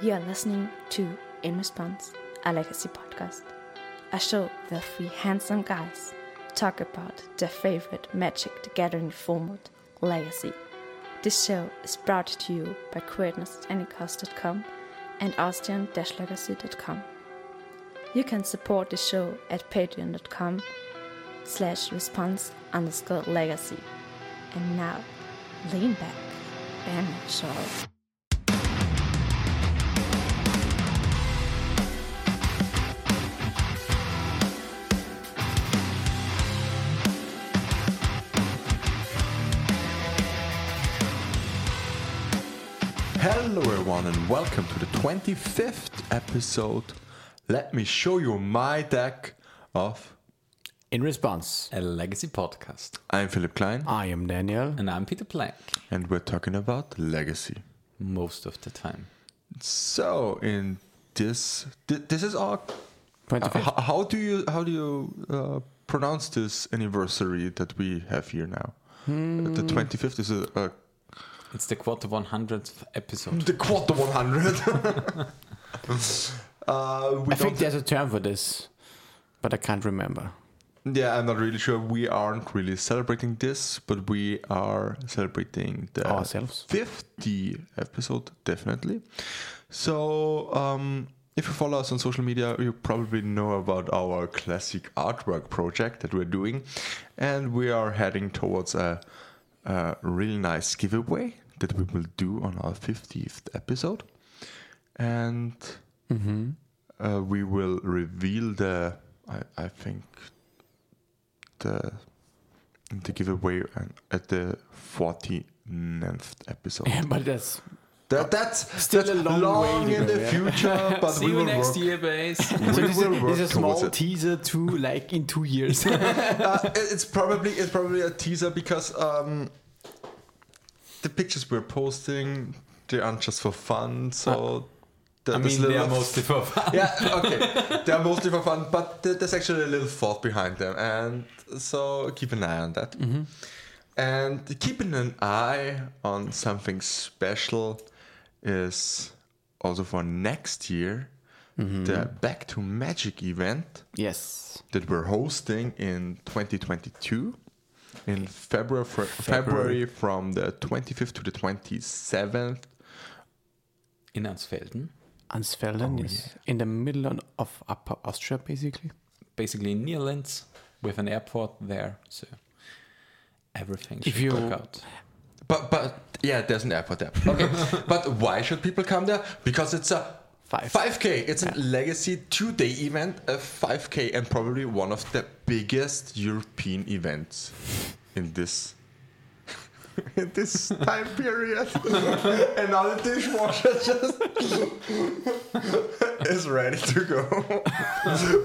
You're listening to In Response, a legacy podcast, a show where three handsome guys talk about their favorite Magic the Gathering format, Legacy. This show is brought to you by queerness.anycost.com and austrian-legacy.com. You can support the show at patreon.com slash response underscore legacy. And now, lean back and enjoy. Everyone, and welcome to the 25th episode. Let me show you my deck of. In response, a legacy podcast. I'm Philip Klein, I am Daniel. And I'm Peter Plank, and we're talking about legacy. most of the time. So, in this, thi- this is our. Uh, 25th. h- how do you how do you uh, pronounce this anniversary that we have here now? The 25th is a, a It's the quarter 100th episode. the quarter 100. uh, we I think there's a term for this, but I can't remember. Yeah, I'm not really sure. We aren't really celebrating this, but we are celebrating the Ourselves. 50 episode, definitely. So, um, if you follow us on social media, you probably know about our classic artwork project that we're doing. And we are heading towards a, a really nice giveaway that we will do on our 50th episode. And uh, we will reveal the, I, I think, the the giveaway an- at the 49th episode. Yeah, but that's That, that's Still that's a long way in go, the yeah. future, but See we you will next work. year, base. so We this, will is, work this is a small it. teaser to like in two years. Uh, it's probably it's probably a teaser because um, the pictures we're posting they aren't just for fun. So the, I mean, they are mostly for fun. yeah, okay. They're mostly for fun, but th- there's actually a little thought behind them, and so keep an eye on that. And keeping an eye on something special is also for next year mm-hmm. the Back to Magic event yes. that we're hosting in 2022 in February, fr- February from the 25th to the 27th. In Ansfelden, Ansfelden oh, is in the middle of Upper Austria, basically. basically near Linz, with an airport there. So everything should If you- work out. But but yeah, there's an airport there. Okay, but why should people come there? Because it's a Five. 5k. It's a legacy two-day event, a 5k, and probably one of the biggest European events in this in this time period. and now the dishwasher just is ready to go.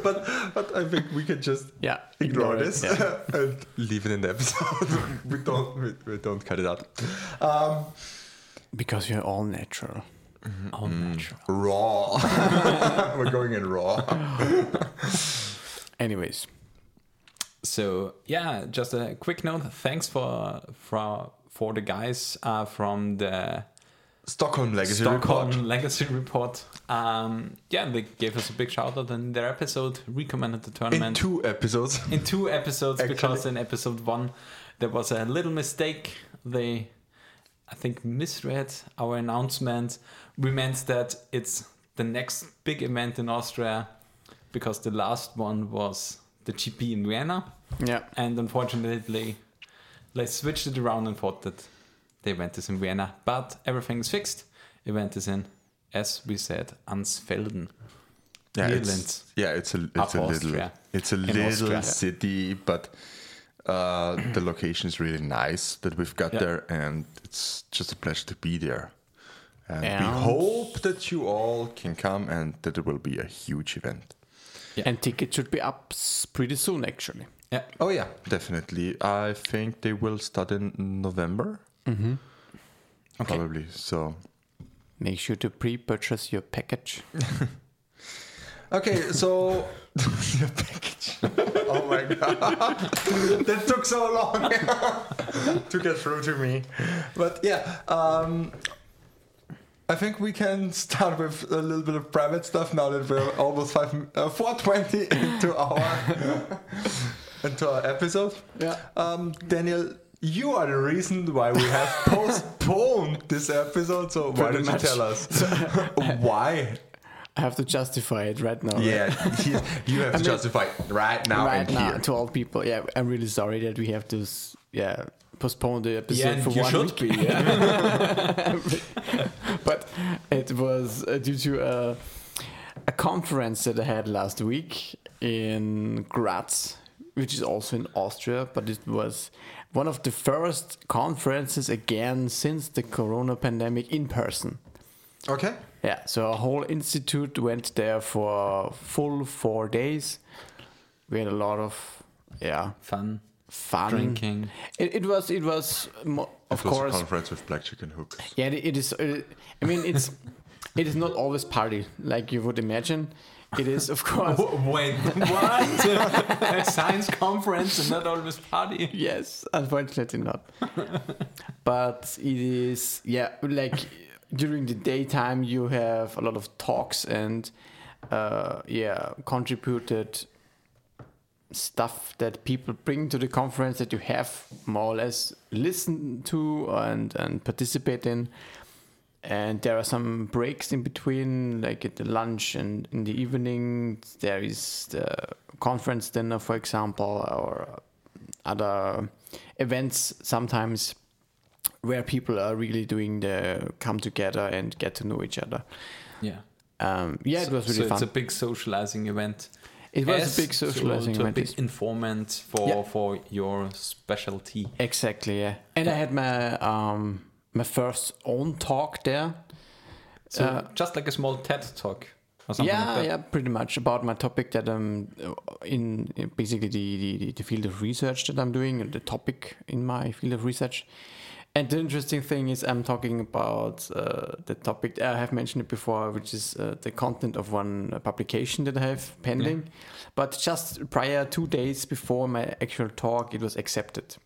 but but I think we can just Yeah. ignore, ignore this yeah. and leave it in the episode. we don't we, we don't cut it out. Um, Because you're all natural. All natural. raw. We're going in raw. Anyways, So yeah, just a quick note. Thanks for for for the guys uh, from the Stockholm Legacy Stockholm Report. Legacy Report. Um, yeah, they gave us a big shout out in their episode, recommended the tournament. In two episodes. in two episodes Actually- because in episode one there was a little mistake. They, I think, misread our announcement. We meant that it's the next big event in Austria because the last one was the GP in Vienna, yeah. and unfortunately, they switched it around and thought that the event is in Vienna. But everything is fixed. Event is in, as we said, Ansfelden. Yeah, Near it's, yeah, it's a it's a little Austria. it's a In little Austria. city, but uh, the location is really nice that we've got Yeah. there, and it's just a pleasure to be there. And we hope that you all can come and that it will be a huge event. Yeah. And tickets should be up pretty soon, actually. Yeah, Oh yeah, definitely. I think they will start in November. Mm-hmm. Okay. Probably. So Make sure to pre-purchase your package. Okay, so your package. oh my god, that took so long to get through to me. But yeah, um, I think we can start with a little bit of private stuff now that we're almost five, uh, 420 into our into our episode. Yeah. Um, Daniel, you are the reason why we have postponed this episode. So why Pretty don't you tell us why? I have to justify it right now. Yeah, he- you have to mean, justify right now right now here. to all people. Yeah, I'm really sorry that we have to. Yeah, postpone the episode Yeah, for one should week. be. Yeah. but it was uh, due to a, a conference that I had last week in Graz, which is also in Austria. But it was one of the first conferences again since the Corona pandemic in person. Okay. Yeah, so a whole institute went there for full four days. We had a lot of yeah Fun fun drinking. It, it was it was mo- of It was a course conference with black chicken hooks. yeah it, it is. It, I mean it's it is not always party like you would imagine. It is of course Wait, what? a science conference and not always party. yes, unfortunately not. but it is yeah like during the daytime you have a lot of talks and uh, yeah contributed stuff that people bring to the conference that you have more or less listened to and and participate in and there are some breaks in between like at the lunch and in the evening there is the conference dinner for example or other events sometimes where people are really doing the come together and get to know each other Yeah. um, yeah it was really so fun It's a big socializing event. it was As a big socializing event a big informant for Yeah. for your specialty. Exactly, yeah. And I had my um my first own talk there. So Uh, just like a small TED talk or yeah, like yeah, pretty much about my topic that I'm in, in basically the, the the field of research that I'm doing and the topic in my field of research. And the interesting thing is, I'm talking about uh, the topic I have mentioned it before, which is uh, the content of one uh, publication that I have pending. But just prior two days before my actual talk, it was accepted.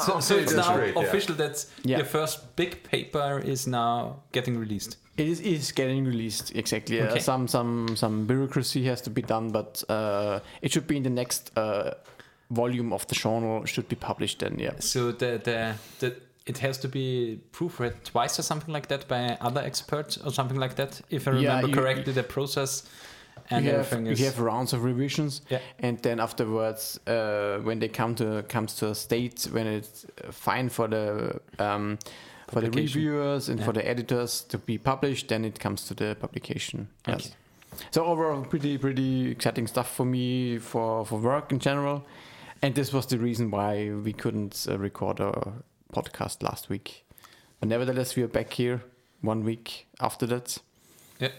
So, so okay, it's now great, yeah. official that Yeah. your first big paper is now getting released. It is, is getting released exactly. Uh, some some some bureaucracy has to be done, but uh, it should be in the next uh, volume of the journal. Should be published then. Yeah. So the the, the it has to be proofread twice or something like that by other experts or something like that. If I Yeah, remember you- correctly, the process and you have, everything you is have rounds of revisions, Yeah. and then afterwards, uh, when they come to comes to a state when it's uh, fine for the um, for the reviewers and for the editors to be published, then it comes to the publication. Yes. So overall, pretty pretty exciting stuff for me for for work in general, and this was the reason why we couldn't uh, record a podcast last week. But nevertheless, we are back here one week after that. yeah.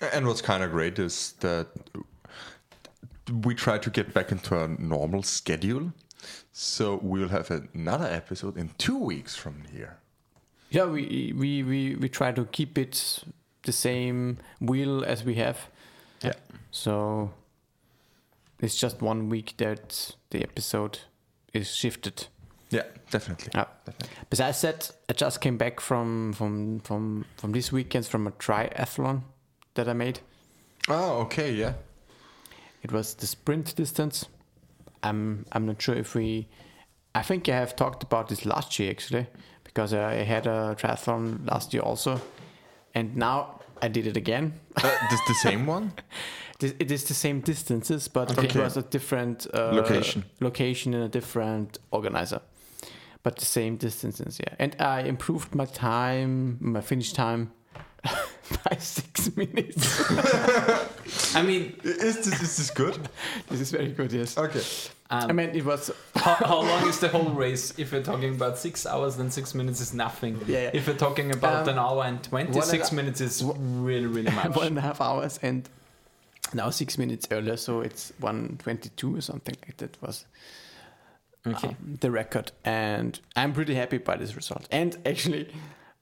And what's kind of great is that we try to get back into a normal schedule. So we'll have another episode in two weeks from here. Yeah, we we we we try to keep it the same wheel as we have. Yeah. So it's just one week that the episode is shifted. Yeah, definitely. Yeah. definitely. Besides that, I just came back from from from from this weekend from a triathlon that I made. Oh, okay, yeah. It was the sprint distance. I'm I'm not sure if we. I think I have talked about this last year actually, because I had a triathlon last year also, and now I did it again. Uh, this the same one? It is the same distances, but it was a different uh, Location. location and a different organizer, but the same distances. Yeah, and I improved my time, my finish time, by six minutes. I mean, Is this, is this good? this is very good. Yes. Okay. um, I mean, it was how, how long is the whole race? If we're talking about six hours, then six minutes is nothing. Yeah, yeah. If we're talking about Um, an hour and one and 26 minutes is really, really much. one and a half hours, and now six minutes earlier, so it's one twenty-two or something like that was Okay. um, the record, and I'm pretty happy by this result. And actually,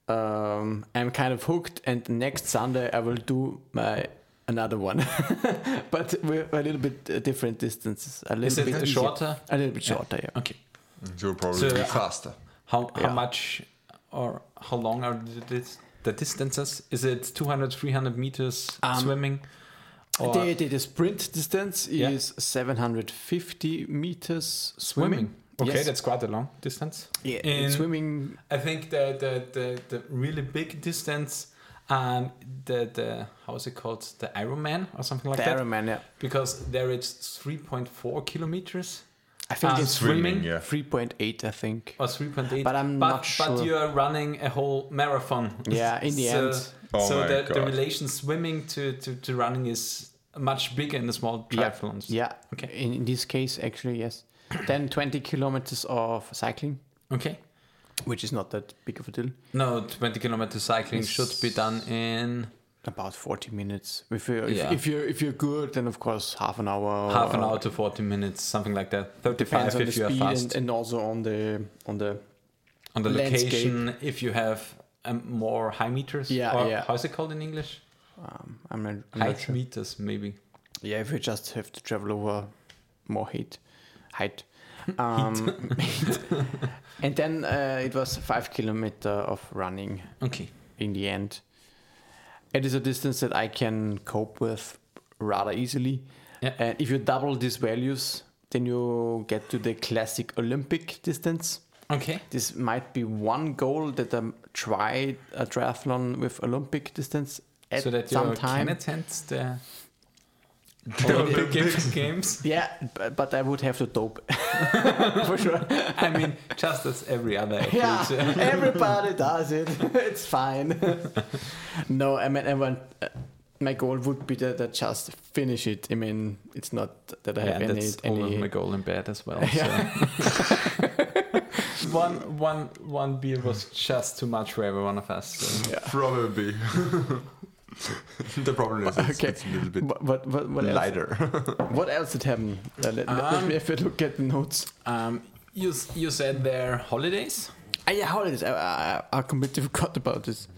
um, I'm kind of hooked. And next Sunday I will do my another one, but with a little bit uh, different distances. A little Is bit a easier. shorter? A little bit shorter, yeah. Okay. You'll probably So, be faster. How how Yeah. much or how long are the, dis- the distances? Is it 200, 300 meters Um, swimming? Or The, the, the sprint distance Yeah. is 750 meters swimming. Okay, Yes. that's quite a long distance. Yeah, in- swimming. I think the the, the, the really big distance, um, the the how is it called, the Ironman or something like the that, Ironman, yeah. because there it's three point four kilometers I think Um, it's swimming, yeah. 3.8, I think. or three point eight. But I'm but, not sure. But you are running a whole marathon. Yeah, in the so, end. Oh so my the, the relation swimming to, to, to running is much bigger in the small Yeah. triathlons. Yeah. Okay. In, in this case, actually, yes. Then 20 kilometers of cycling, Okay. which is not that big of a deal. No, 20 kilometer cycling It's- should be done in About 40 minutes. If you're, if, Yeah. if you're if you're good, then of course half an hour. half an hour to 40 minutes, something like that. 35 Depends on the if you are fast. and, and also on the on the on the landscape. location, if you have um, more high meters. Yeah, or yeah. How's it called in English? um, I'm not, I'm Height sure. meters, maybe. Yeah, if you just have to travel over more height, height. Um, and then uh, it was five kilometer of running Okay. in the end. It is a distance that I can cope with rather easily. Yeah. And if you double these values, then you get to the classic Olympic distance. Okay. This might be one goal that I tried a triathlon with Olympic distance at so that some you time. can attend the, Olympic Games- Games. Yeah, but, but I would have to dope for sure. I mean, just as every other Yeah, athlete. everybody does it. it's fine. no, I mean, I want. Uh, my goal would be that I just finish it. I mean, it's not that I have any. that's always any my goal in bed as well. Yeah. So. one, one, one beer was just too much for every one of us. So. yeah. Probably. the problem is it's, Okay. it's a little bit But what what what else, lighter. what else did happen? Uh, let, let- let Um, me have a look at the notes. Um, you you said there holidays. Ah, yeah, holidays. I, I, I completely forgot about this.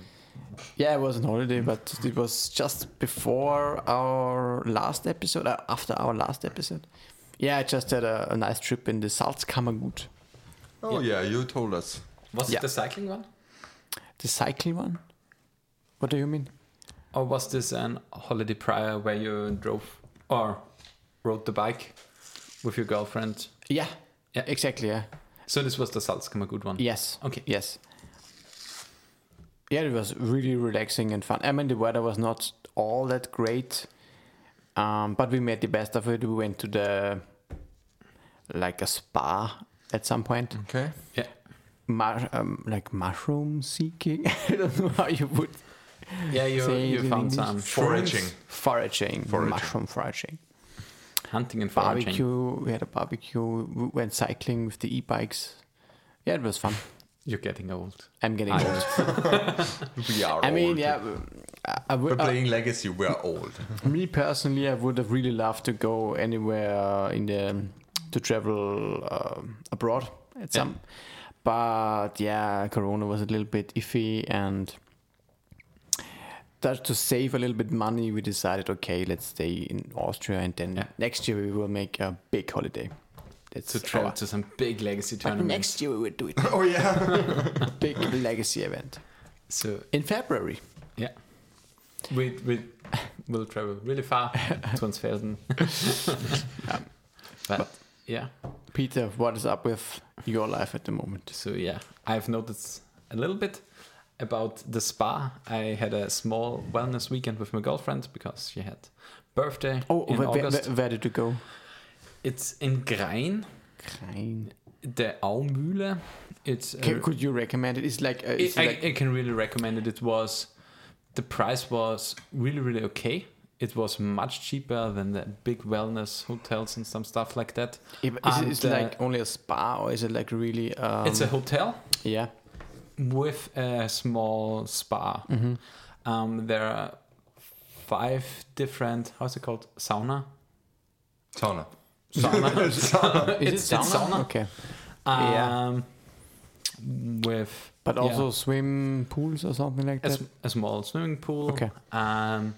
Yeah, it was on holiday, but it was just before our last episode, uh, after our last episode. Yeah, I just had a, a nice trip in the Salzkammergut. oh yeah, you told us. Was Yeah. it the cycling one, The cycling one? What do you mean? Or was this an holiday prior where you drove or rode the bike with your girlfriend? Yeah, Yeah. exactly. Yeah. So this was the Salzkammergut one. Yes. Okay. Yes. Yeah, it was really relaxing and fun. I mean, the weather was not all that great, um, but we made the best of it. We went to the like a spa at some point, Okay. Yeah. Mar- um, like mushroom seeking. I don't know how you would Yeah, you Say you found English. some Foraging. foraging, Foraging. mushroom foraging, hunting and foraging. barbecue. We had a barbecue. We went cycling with the e-bikes. Yeah, it was fun. You're getting old. I'm getting I- old. We are. I mean, old. yeah. I, I We're would, uh, playing Legacy. We are old. Me personally, I would have really loved to go anywhere in the to travel um, abroad at some, but yeah, Corona was a little bit iffy, and that to save a little bit money, we decided okay, let's stay in Austria, and then Yeah. next year we will make a big holiday. That's To travel our- to some big legacy but tournament. next year we will do it. oh yeah. big legacy event So in February. yeah, we we will travel really far to Ansfelden. but yeah, Peter, what is up with your life at the moment? so yeah, I've noticed a little bit about the spa. I had a small wellness weekend with my girlfriend because she had birthday Oh, in where, where, August. where did you go? It's in Grein, Grein. the Aumühle. It's Can, could you recommend it? It's like, uh, it's I, like I can really recommend it. It was the price was really really okay. It was much cheaper than the big wellness hotels and some stuff like that. Yeah, is it is uh, like only a spa or is it like really? Um, it's a hotel yeah. With a small spa. Mm-hmm. Um, there are five different. How's it called? Sauna. Sauna. Sauna. Is It's- it it's sauna? sauna. Okay, um, with but yeah, also swim pools or something like a, that. s- a small swimming pool. Okay. um,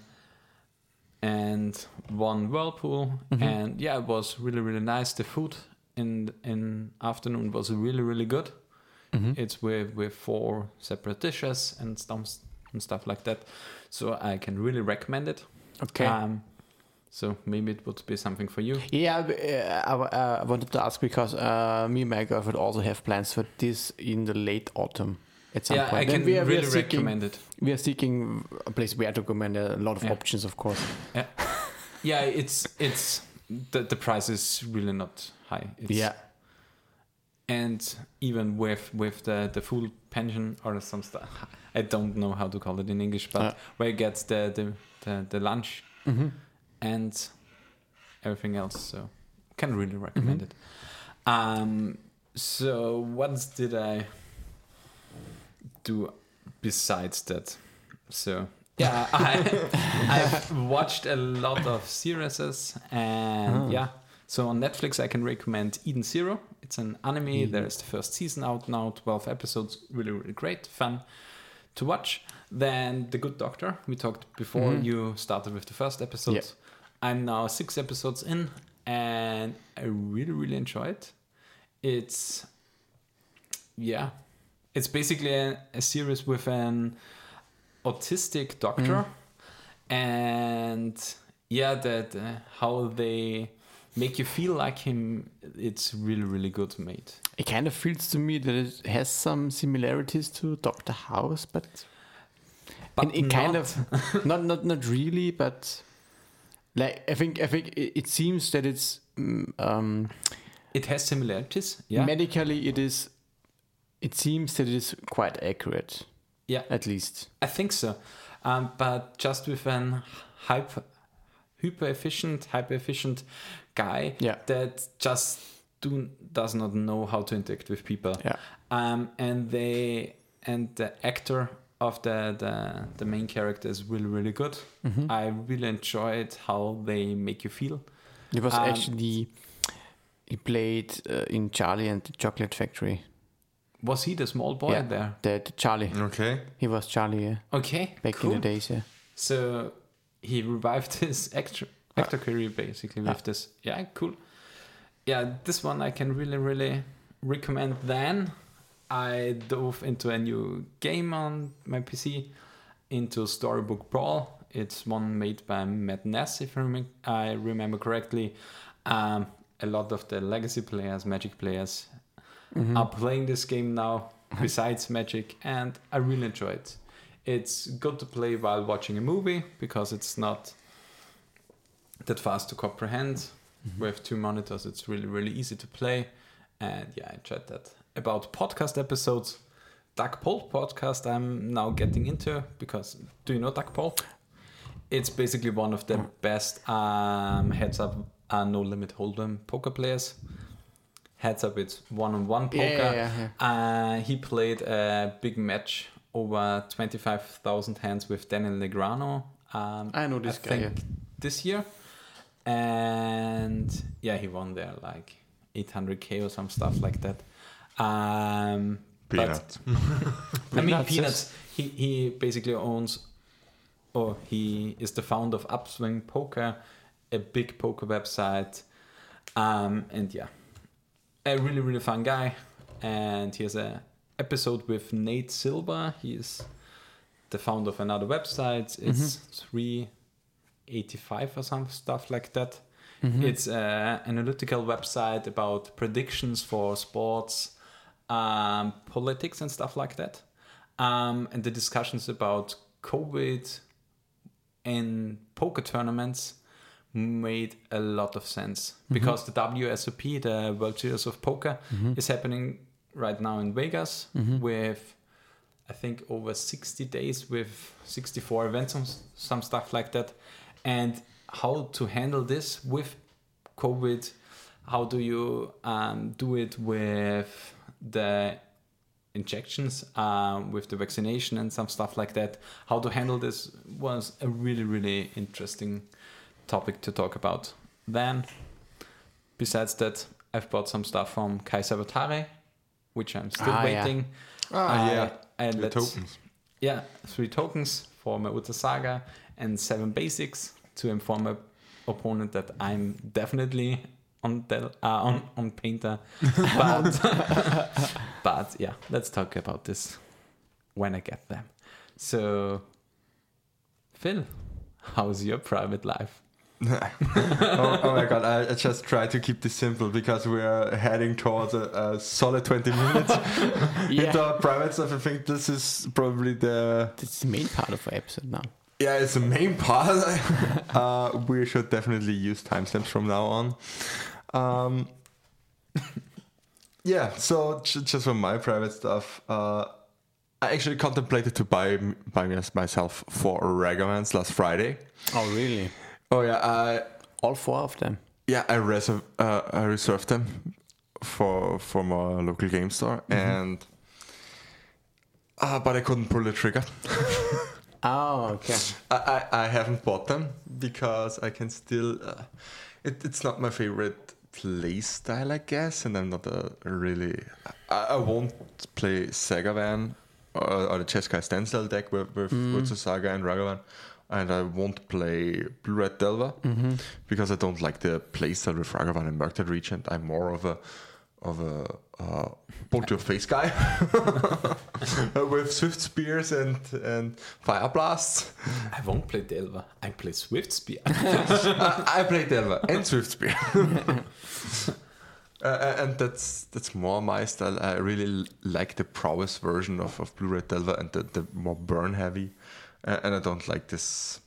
and one whirlpool, Mhm. and yeah, it was really really nice. The food in in afternoon was really really good. Mhm. It's with with four separate dishes and and stuff like that. So I can really recommend it. Okay. Um, so maybe it would be something for you. yeah, b- uh, I, uh, I wanted to ask because uh, me and my girlfriend also have plans for this in the late autumn at some yeah, point. I can we are, we are really seeking, recommend it. We are seeking a place where to and a lot of Yeah. options, of course. Yeah, yeah, it's it's the the price is really not high. It's, yeah. And even with with the the full pension or some stuff, I don't know how to call it in English, but Uh. where you get the the the, the lunch hmm and everything else. So can really recommend Mhm. it. Um, so what did I do besides that? So yeah, I I've watched a lot of series and Ah. yeah. So on Netflix, I can recommend Eden Zero. It's an anime. Eden. There's the first season out now, 12 episodes. Really, really great, fun to watch. Then The Good Doctor. We talked before Mhm. you started with the first episode. Yeah. I'm now six episodes in, and I really, really enjoy it. It's yeah, it's basically a, a series with an autistic doctor, and yeah, that uh, how they make you feel like him. It's really, really good made. It kind of feels to me that it has some similarities to Doctor House, but, But it kind of not not not really, but like I think I think it, it seems that it's mm, um, it has similarities. Yeah, medically it is. It seems that it is quite accurate, yeah. at least. I think so. Um, but just with an hyper, hyper efficient, hyper efficient guy Yeah. that just do, does not know how to interact with people. Yeah. Um, and they and the actor of the, the the main character is really really good. Mhm. I really enjoyed how they make you feel. It was Um, actually he played uh, in Charlie and the Chocolate Factory. Was he the small boy Yeah. there? The, the Charlie, Okay. he was Charlie yeah, Okay, back cool. in the days. Yeah. So he revived his actor actor career basically with Ah. this. Yeah, cool. Yeah, this one I can really really recommend. Then I dove into a new game on my PC, into Storybook Brawl. It's one made by Matt Ness, if I rem- I remember correctly. Um, a lot of the legacy players, Magic players, Mhm. are playing this game now besides Magic, and I really enjoy it. It's good to play while watching a movie because it's not that fast to comprehend. Mm-hmm. With two monitors, it's really, really easy to play. And yeah, I enjoyed that. About podcast episodes, Doug Polk podcast I'm now getting into because do you know Doug Polk? It's basically one of the best um, heads up uh, no limit hold'em poker players. Heads up, it's one on one poker. Yeah, yeah, yeah, yeah. Uh, he played a big match over 25,000 hands with Daniel Negreanu. Um, I know this I guy. think this year. And yeah, he won there like 800k or some stuff like that. Um, but- I mean, Peanuts, Peanuts. He he basically owns, or he is the founder of Upswing Poker, a big poker website, um, and yeah, a really really fun guy. And he has a episode with Nate Silver. He is the founder of another website. It's three eighty five or some stuff like that. Mhm. It's an analytical website about predictions for sports, um, politics, and stuff like that. Um, and the discussions about COVID in poker tournaments made a lot of sense because the WSOP, the World Series of Poker, Mhm. is happening right now in Vegas Mhm. with I think over 60 days with 64 events and some stuff like that and how to handle this with covid how do you um, do it with the injections um, with the vaccination and some stuff like that how to handle this was a really really interesting topic to talk about then besides that i've bought some stuff from kai sabatare which i'm still Ah, yeah. waiting Ah, I- yeah. I The let- tokens. yeah, three tokens for my Urza's Saga and seven basics to inform my opponent that I'm definitely on Del, uh, on on Painter. But but yeah, let's talk about this when I get them. So Phil, how's your private life? oh, oh my god, I, I just try to keep this simple because we are heading towards a, a solid 20 minutes Yeah. into our private stuff. I think this is probably the That's the main part of our episode now. Yeah, it's the main part. uh, we should definitely use timestamps from now on. Um, yeah, so just for my private stuff, uh, I actually contemplated to buy buy myself four Ragamuffins last Friday. Oh, really? Oh yeah, I All four of them? Yeah, I reserve uh, I reserved them for for my local game store, and uh, but I couldn't pull the trigger. Oh, okay. I, I, I haven't bought them because I can still. Uh, it, it's not my favorite play style, I guess, and I'm not a really. I, I won't play Sagavan or, or the Jeskai Stencil deck with with, the Saga and Ragavan. And I won't play Blue Red Delver because I don't like the playstyle with Ragavan and Murktide Regent. I'm more of a of a uh, bolt your face guy with swift spears and and fire blasts. I won't play Delver. I play Swift Spear. I, I play Delver and Swift Spear. Uh, and that's that's more my style. I really like the prowess version of, of Blue Red Delver and the, the more burn heavy. Uh, and I don't like this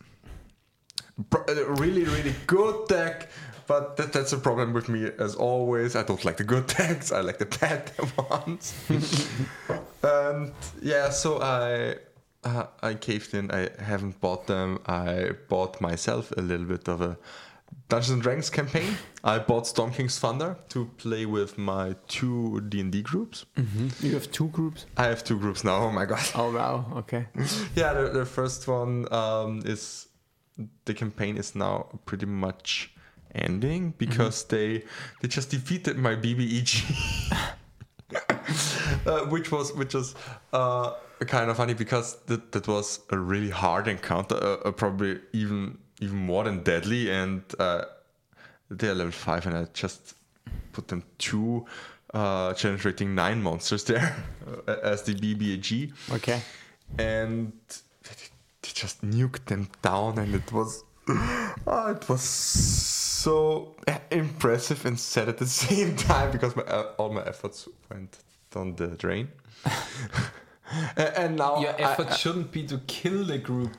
uh, really, really good deck. But that, that's a problem with me as always. I don't like the good decks. I like the bad ones. and yeah, so I uh, I caved in. I haven't bought them. I bought myself a little bit of a Dungeons and Dragons campaign. I bought Storm King's Thunder to play with my two D and D groups. You have two groups? I have two groups now. Oh my god! Oh, wow. Okay. yeah, the, the first one um, is the campaign is now pretty much ending because they they just defeated my BBEG, uh, which was which was uh, kind of funny because that that was a really hard encounter, uh, uh, probably even even more than deadly, and uh, they're level five, and I just put them two. Uh, challenge rating nine monsters there uh, as the BBEG Okay. and they they just nuked them down and it was oh, it was so impressive and sad at the same time because my, uh, all my efforts went down the drain and now Your I- effort shouldn't be to kill the group.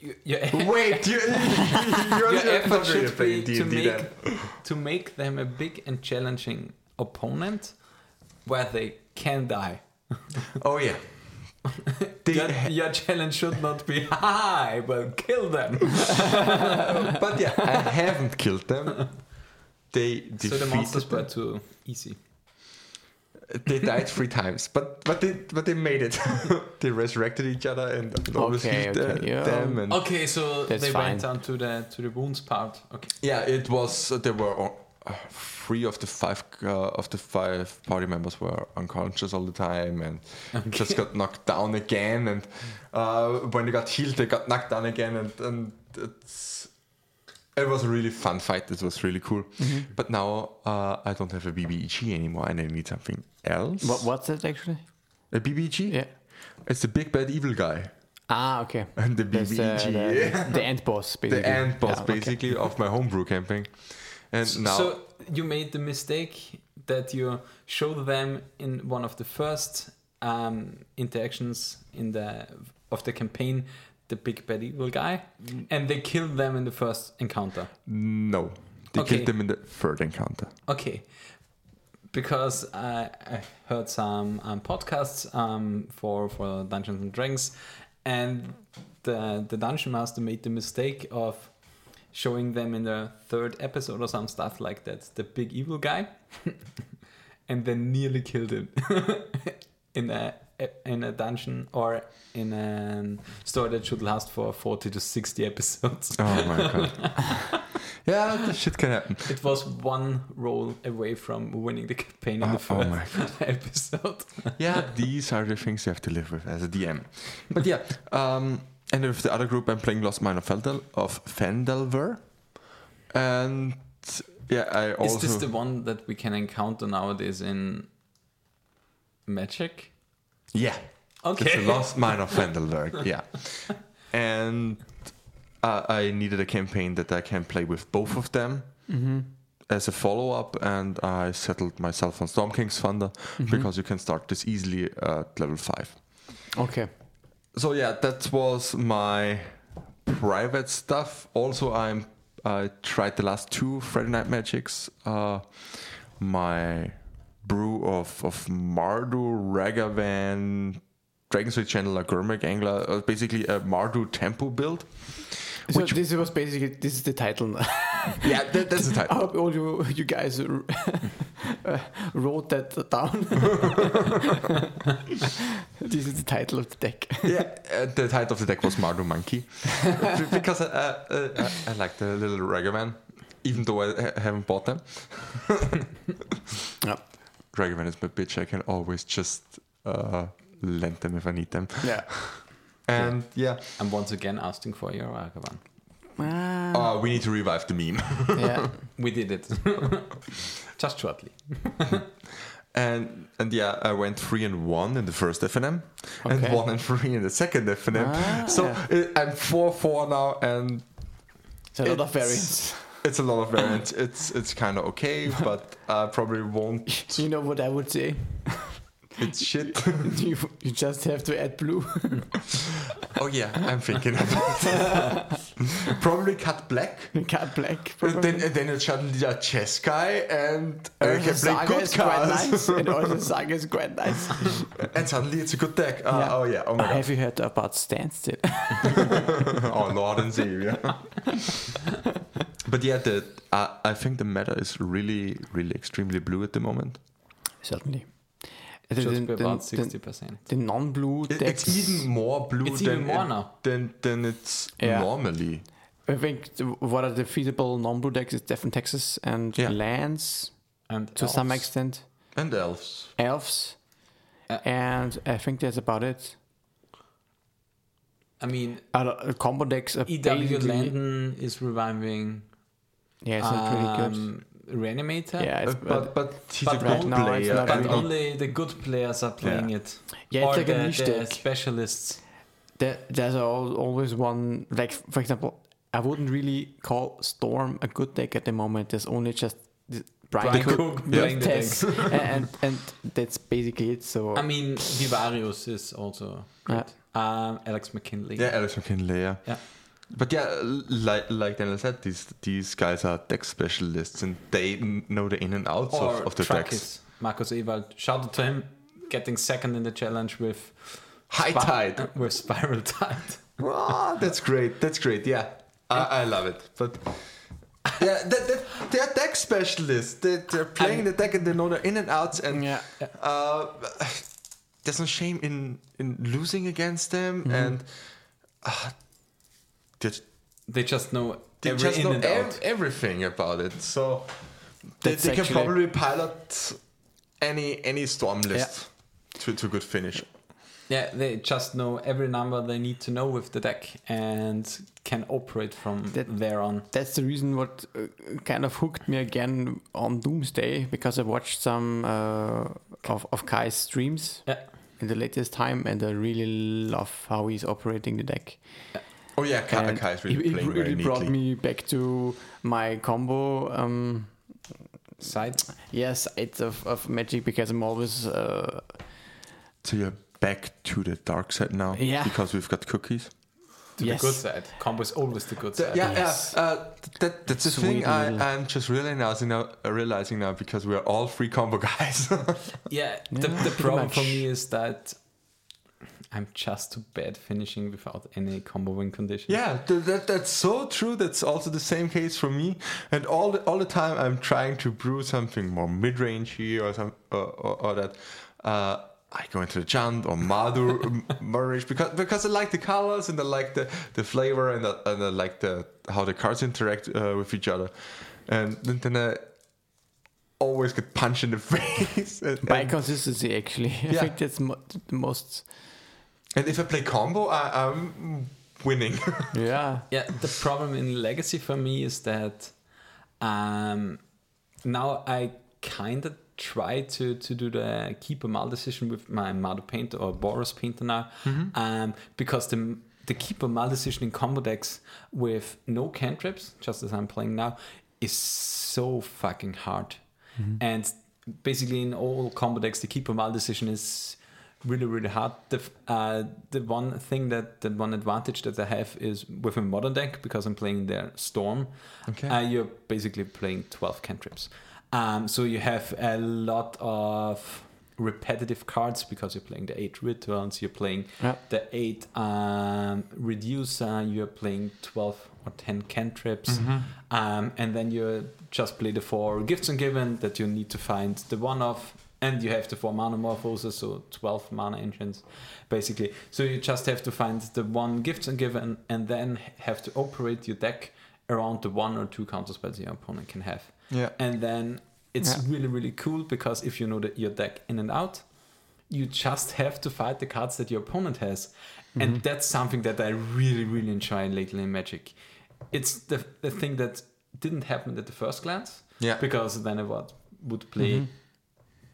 Your, your, wait you, you're, your you're effort should be to then. make to make them a big and challenging opponent where they can die. oh yeah They Your, your challenge should not be, ha, I will kill them. but yeah I haven't killed them they so the monsters them. were too easy. they died three times, but but they but they made it. they resurrected each other and always Okay, healed okay, the- yeah. them. And Okay, so they fine. went down to the to the wounds part. Okay. yeah, it was. Uh, there were uh, three of the five uh, of the five party members were unconscious all the time and just got knocked down again. And uh, when they got healed, they got knocked down again. And and it's it was a really fun fight. It was really cool. But now uh, I don't have a BBEG anymore, and I need something else. What, what's that actually? A BBG? Yeah. It's the big bad evil guy. Ah, okay. And the That's BBG. the, the, the end boss, basically. the end boss, Yeah, okay. basically, of my homebrew camping. And now. So you made the mistake that you showed them in one of the first um, interactions in the of the campaign the big bad evil guy, Mm. and they killed them in the first encounter. no. They Okay. killed them in the third encounter. Okay. Because I, I heard some um, podcasts um, for for Dungeons and Dragons, and the the dungeon master made the mistake of showing them in the third episode or some stuff like that the big evil guy, and then nearly killed him in a in a dungeon or in a story that should last for forty to sixty episodes. Oh my god. yeah, that shit can happen. It was one roll away from winning the campaign in Oh, the oh first my episode. Yeah, these are the things you have to live with as a DM. But yeah, um, and with the other group, I'm playing Lost Mine of Feldel of Phandelver. And yeah, I also. Is this the one that we can encounter nowadays in Magic? Yeah. It's Okay. the Lost Mine of Fendelberg, yeah. and uh, I needed a campaign that I can play with both of them Mm-hmm. as a follow up, and I settled myself on Storm King's Thunder Mm-hmm. because you can start this easily at level five. Okay. So yeah, that was my private stuff. Also, I'm I tried the last two Friday Night Magics. Uh, my brew of of Mardu, Ragavan, Dragon Dragon's Channeler, Gurmag Angler, uh, basically a Mardu tempo build. So Which- this was basically this is the title. now. Yeah, that, that's the title. I hope all you you guys uh, wrote that down. this is the title of the deck. yeah, uh, the title of the deck was Mardu Monkey because I, uh, uh, I, I like the little Ragavan, even though I ha- haven't bought them. Yeah. Ragavan is my bitch. I can always just uh, lend them if I need them. Yeah. And yeah, I'm once again asking for your Argavan. Ah, uh, we need to revive the meme. yeah. We did it. Just shortly. And and yeah, I went three and one in the first FNM, and Okay. one and three in the second FNM. Ah, so yeah. uh, I'm four four now, and It's a lot of It's- variants. it's a lot of variants. it's it's kind of okay, but I probably won't. You know what I would say? It's shit. you, you just have to add blue. oh yeah, I'm thinking about it. probably cut black. Cut black. Probably. then then it's suddenly a Jeskai, and uh, can play Saga good is quite nice, and also Saga is quite nice. and suddenly it's a good deck. Uh, Yeah. Oh yeah. Oh my god. Have you heard about Standstill? oh Lord and Savior. but yeah, the uh, I think the meta is really, really extremely blue at the moment. Certainly. Should be about the, 60%. the non-blue It- decks. it's even more blue It's than even more now. than than it's er Yeah. normally. I think the, what are the feasible non-blue decks is Death and Taxes and Yeah. lands And to some extent, And elves. elves, Yeah. and I think that's about it. I mean, Uh, combo decks are EW basically- Landon is reviving Yeah, it's not really good. Um, Reanimator. Yeah, it's, Uh, but but he's but a good now player. not But really- only the good players are playing it. yeah, it's or like the, a niche the deck. specialists. There, there's always one like for example, I wouldn't really call Storm a good deck at the moment. There's only just the- Brian, Brian Cook, Cook with playing the Tess, and and that's basically it. So I mean, Vivarius is also great. Um, Alex McKinley. Yeah, Alex McKinley. Yeah. Yeah. But yeah, like like Daniel said, these these guys are deck specialists and they know the in and outs Or of, of the Truckis, decks. Marcus Ewald. Shout out to him getting second in the challenge with High tide. uh, with Spiral Tide. Ah, that's great. That's great. Yeah, I, I love it. But yeah, that, that, they're deck specialists. They, they're playing the deck and they know the in and outs. And yeah, uh, there's no shame in in losing against them. And uh, they, They just know they every just in know and ev- out. everything about it. So they, they can probably pilot any any storm list to to good finish. Yeah, they just know every number they need to know with the deck and can operate from That- there on. that's the reason what uh, kind of hooked me again on Doomsday because I watched some uh, of of Kai's streams Yeah. in the latest time, and I really love how he's operating the deck. Oh yeah, Ka- And Kai is really it, it playing very really brought me back to my combo. Um, Side. yes, it's of, of Magic because I'm always uh, So you're back to the dark side now, Yeah. because we've got cookies. To Yes. the good side. Combo is always the good side. yeah, Yes. yeah. Uh, that, that's the thing I, I'm just realizing now, uh, realizing now because we're all free combo guys. Yeah, the, Yeah, the pretty problem much. for me is that I'm just too bad finishing without any combo win condition. yeah, th- that, that's so true. That's also the same case for me. And all the, all the time I'm trying to brew something more mid range here or some or, or, or that. Uh, I go into the Chant or Mardu Murish because because I like the colors and I like the, the flavor and I, and I like the how the cards interact uh, with each other, and then, then I always get punched in the face. And, by and, consistency. Actually, I Yeah. think that's mo- the most. And if I play combo, I, I'm winning. Yeah, Yeah, the problem in Legacy for me is that um, now I kind of try to, to do the keep a mal decision with my Mardu painter or Boros painter now Mm-hmm. um, because the the keeper mal decision in combo decks with no cantrips, just as I'm playing now, is so fucking hard. And basically, in all combo decks, the keeper mal decision is really really hard. The uh, the one thing that the one advantage that I have is with a modern deck because I'm playing their storm. Okay. Uh, you're basically playing 12 cantrips. Um, so you have a lot of repetitive cards because you're playing the eight rituals, you're playing Yeah. the eight um, reducer, you're playing 12 or 10 cantrips, um, and then you just play the four Gifts Ungiven that you need to find the one of, and you have the four Manamorphoses, so 12 mana engines basically. So you just have to find the one Gifts Ungiven, and then have to operate your deck around the one or two counter spells your opponent can have Yeah. and then it's Yeah. really really cool because if you know that your deck in and out you just have to fight the cards that your opponent has Mm-hmm. and that's something that i really really enjoy lately in magic it's the, the thing that didn't happen at the first glance Yeah. because then i would, play Mhm.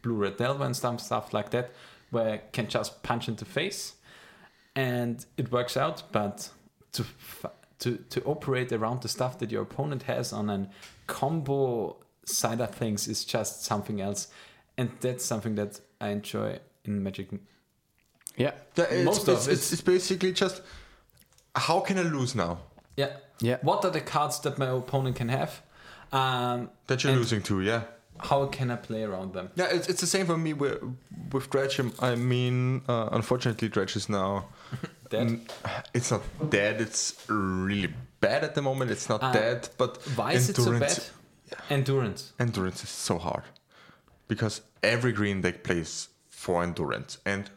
Blue red delver and some stuff like that where I can just punch into face and it works out but to to to operate around the stuff that your opponent has on an combo side of things is just something else and that's something that i enjoy in magic Yeah. That- it's, Most it's, of it's, it's basically just how can I lose now yeah Yeah. what are the cards that my opponent can have um that you're losing to? Yeah. How can i play around them Yeah, it's, it's the same for me with, with Dredge. I mean, uh, unfortunately, Dredge is now. Dead? It's not dead. It's really bad at the moment. It's not Uh, dead, but why is it so bad endurance endurance is so hard because every green deck plays for endurance and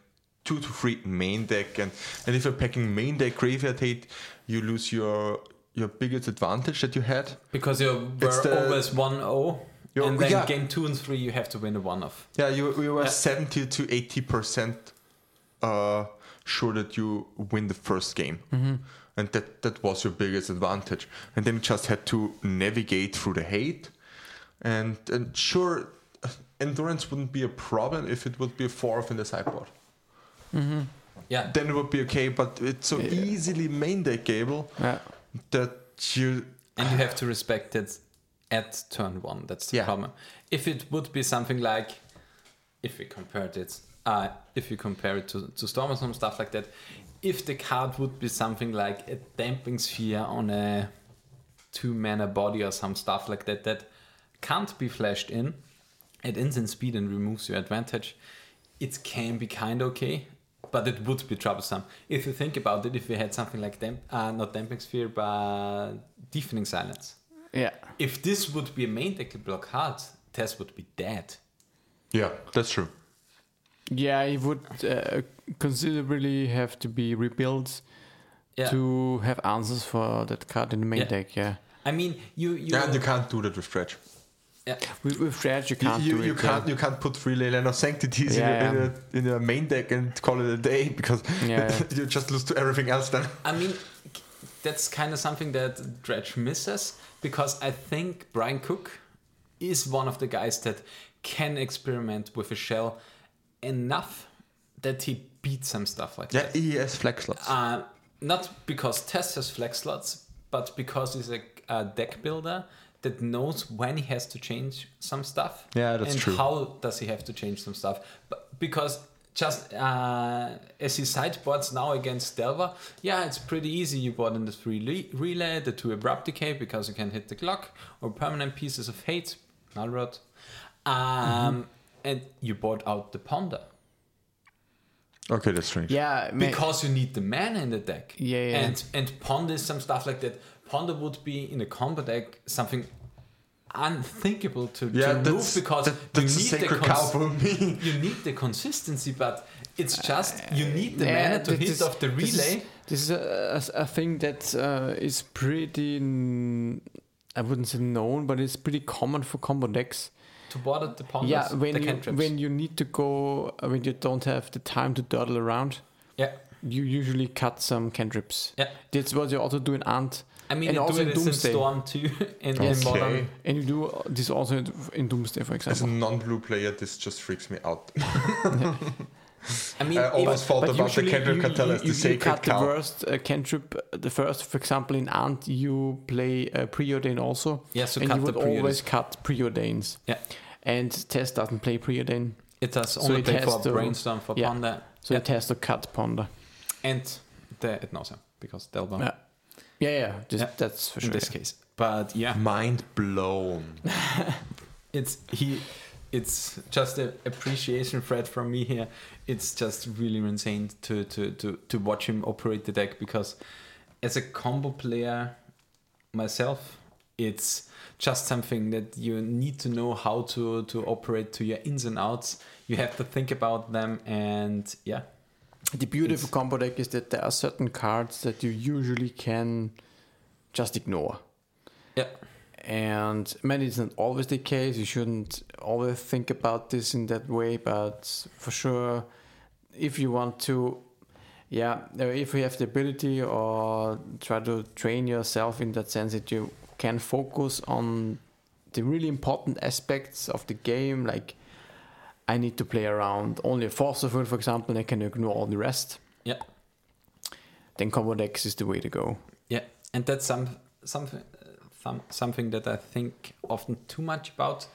two to three main deck and and if you're packing main deck graveyard hate, you lose your your biggest advantage that you had. because you were the- always 1-0 You're- and then yeah. game 2 and 3 you have to win a one off Yeah, you you were Yeah. seventy to eighty percent uh, sure that you win the first game, mm-hmm. and that that was your biggest advantage. And then you just had to navigate through the hate, and and sure, uh, endurance wouldn't be a problem if it would be a fourth in the sideboard. Mm-hmm. yeah Then it would be okay. But it's so Yeah. easily main deckable Yeah. that you and you have to respect it at turn one. That's the Yeah. problem. If it would be something like, if we compared it, uh, if you compare it to, to Storm or some stuff like that, if the card would be something like a damping sphere on a two mana body or some stuff like that that can't be flashed in at instant speed and removes your advantage, it can be kind of okay, but it would be troublesome. If you think about it, if we had something like damp, uh, not damping sphere, but deafening silence. Yeah. If this would be a main deck blockade, Tess would be dead. yeah, that's true. Yeah, it would uh, considerably have to be rebuilt Yeah. to have answers for that card in the main Yeah. deck. Yeah. I mean, you you, and you can't do that with Dredge. yeah. With, with Dredge, you You, can't you, do you it. can't you can't put three Leyline of Sanctities Yeah, in, your, yeah. in, your, in your main deck and call it a day because Yeah, yeah. you just lose to everything else then. I mean, that's kind of something that Dredge misses because I think Bryant Cook is one of the guys that can experiment with a shell enough that he beats some stuff like Yeah, that. Yeah, he has flex slots. Uh, not because Tess has flex slots, but because he's a, a deck builder that knows when he has to change some stuff. Yeah, that's and true. how does he have to change some stuff? But because just uh, as he sideboards now against Delver, yeah, it's pretty easy. You board in the three le- relay, the two abrupt decay because you can hit the clock, or permanent pieces of hate, Null Rod, um, Mm-hmm. and you board out the ponder okay, that's strange. Yeah, ma- because you need the mana in the deck. Yeah, yeah. And and ponder is some stuff like that. Ponder would be in a combo deck something unthinkable to, Yeah, to move because that, that's you need the sacred cow cons- me. you need the consistency, but it's just you need the Yeah, mana to this hit is- off the this is- relay. This is a, a, a thing that uh, is pretty, I wouldn't say known, but it's pretty common for combo decks. to board the ponders, yeah, the when you, cantrips. when you need to go, uh, when you don't have the time to dawdle around, yeah, you usually cut some cantrips. yeah. That's what you also do in Ant, I mean, And you also do in this in Doomsday. Storm too, in, in Okay. modern. and you do this also in Doomsday, for example. As a non-blue player, this just freaks me out. I mean, I always thought about the usually cantrip you, cartel you, as the you, you sacred cut the cow. first uh, cantrip, uh, the first, for example, in Ant, you play uh, preordain also. yeah, so and cut you the would preordain. always cut preordains. Yeah. And Test doesn't play preordain, It does so only it play has for to- brainstorm for yeah. ponder so Yeah. it has to cut Ponder. and the Ad Nauseam because Delver Yeah. Yeah, yeah, just, Yeah. that's for sure. in sure. this case. But yeah, Mind blown. it's he it's just an appreciation thread from me here it's just really insane to to to to watch him operate the deck because as a combo player myself it's just something that you need to know how to to operate to your ins and outs you have to think about them and yeah The beauty of a combo deck is that there are certain cards that you usually can just ignore. yeah And maybe it's not always the case. You shouldn't always think about this in that way, but for sure, if you want to, yeah, uh, if you have the ability or try to train yourself in that sense that you can focus on the really important aspects of the game, like I need to play around only a force of will, for example, and I can ignore all the rest. Yeah. Then combo decks is the way to go. Yeah, and that's some something uh, some, something that I think often too much about.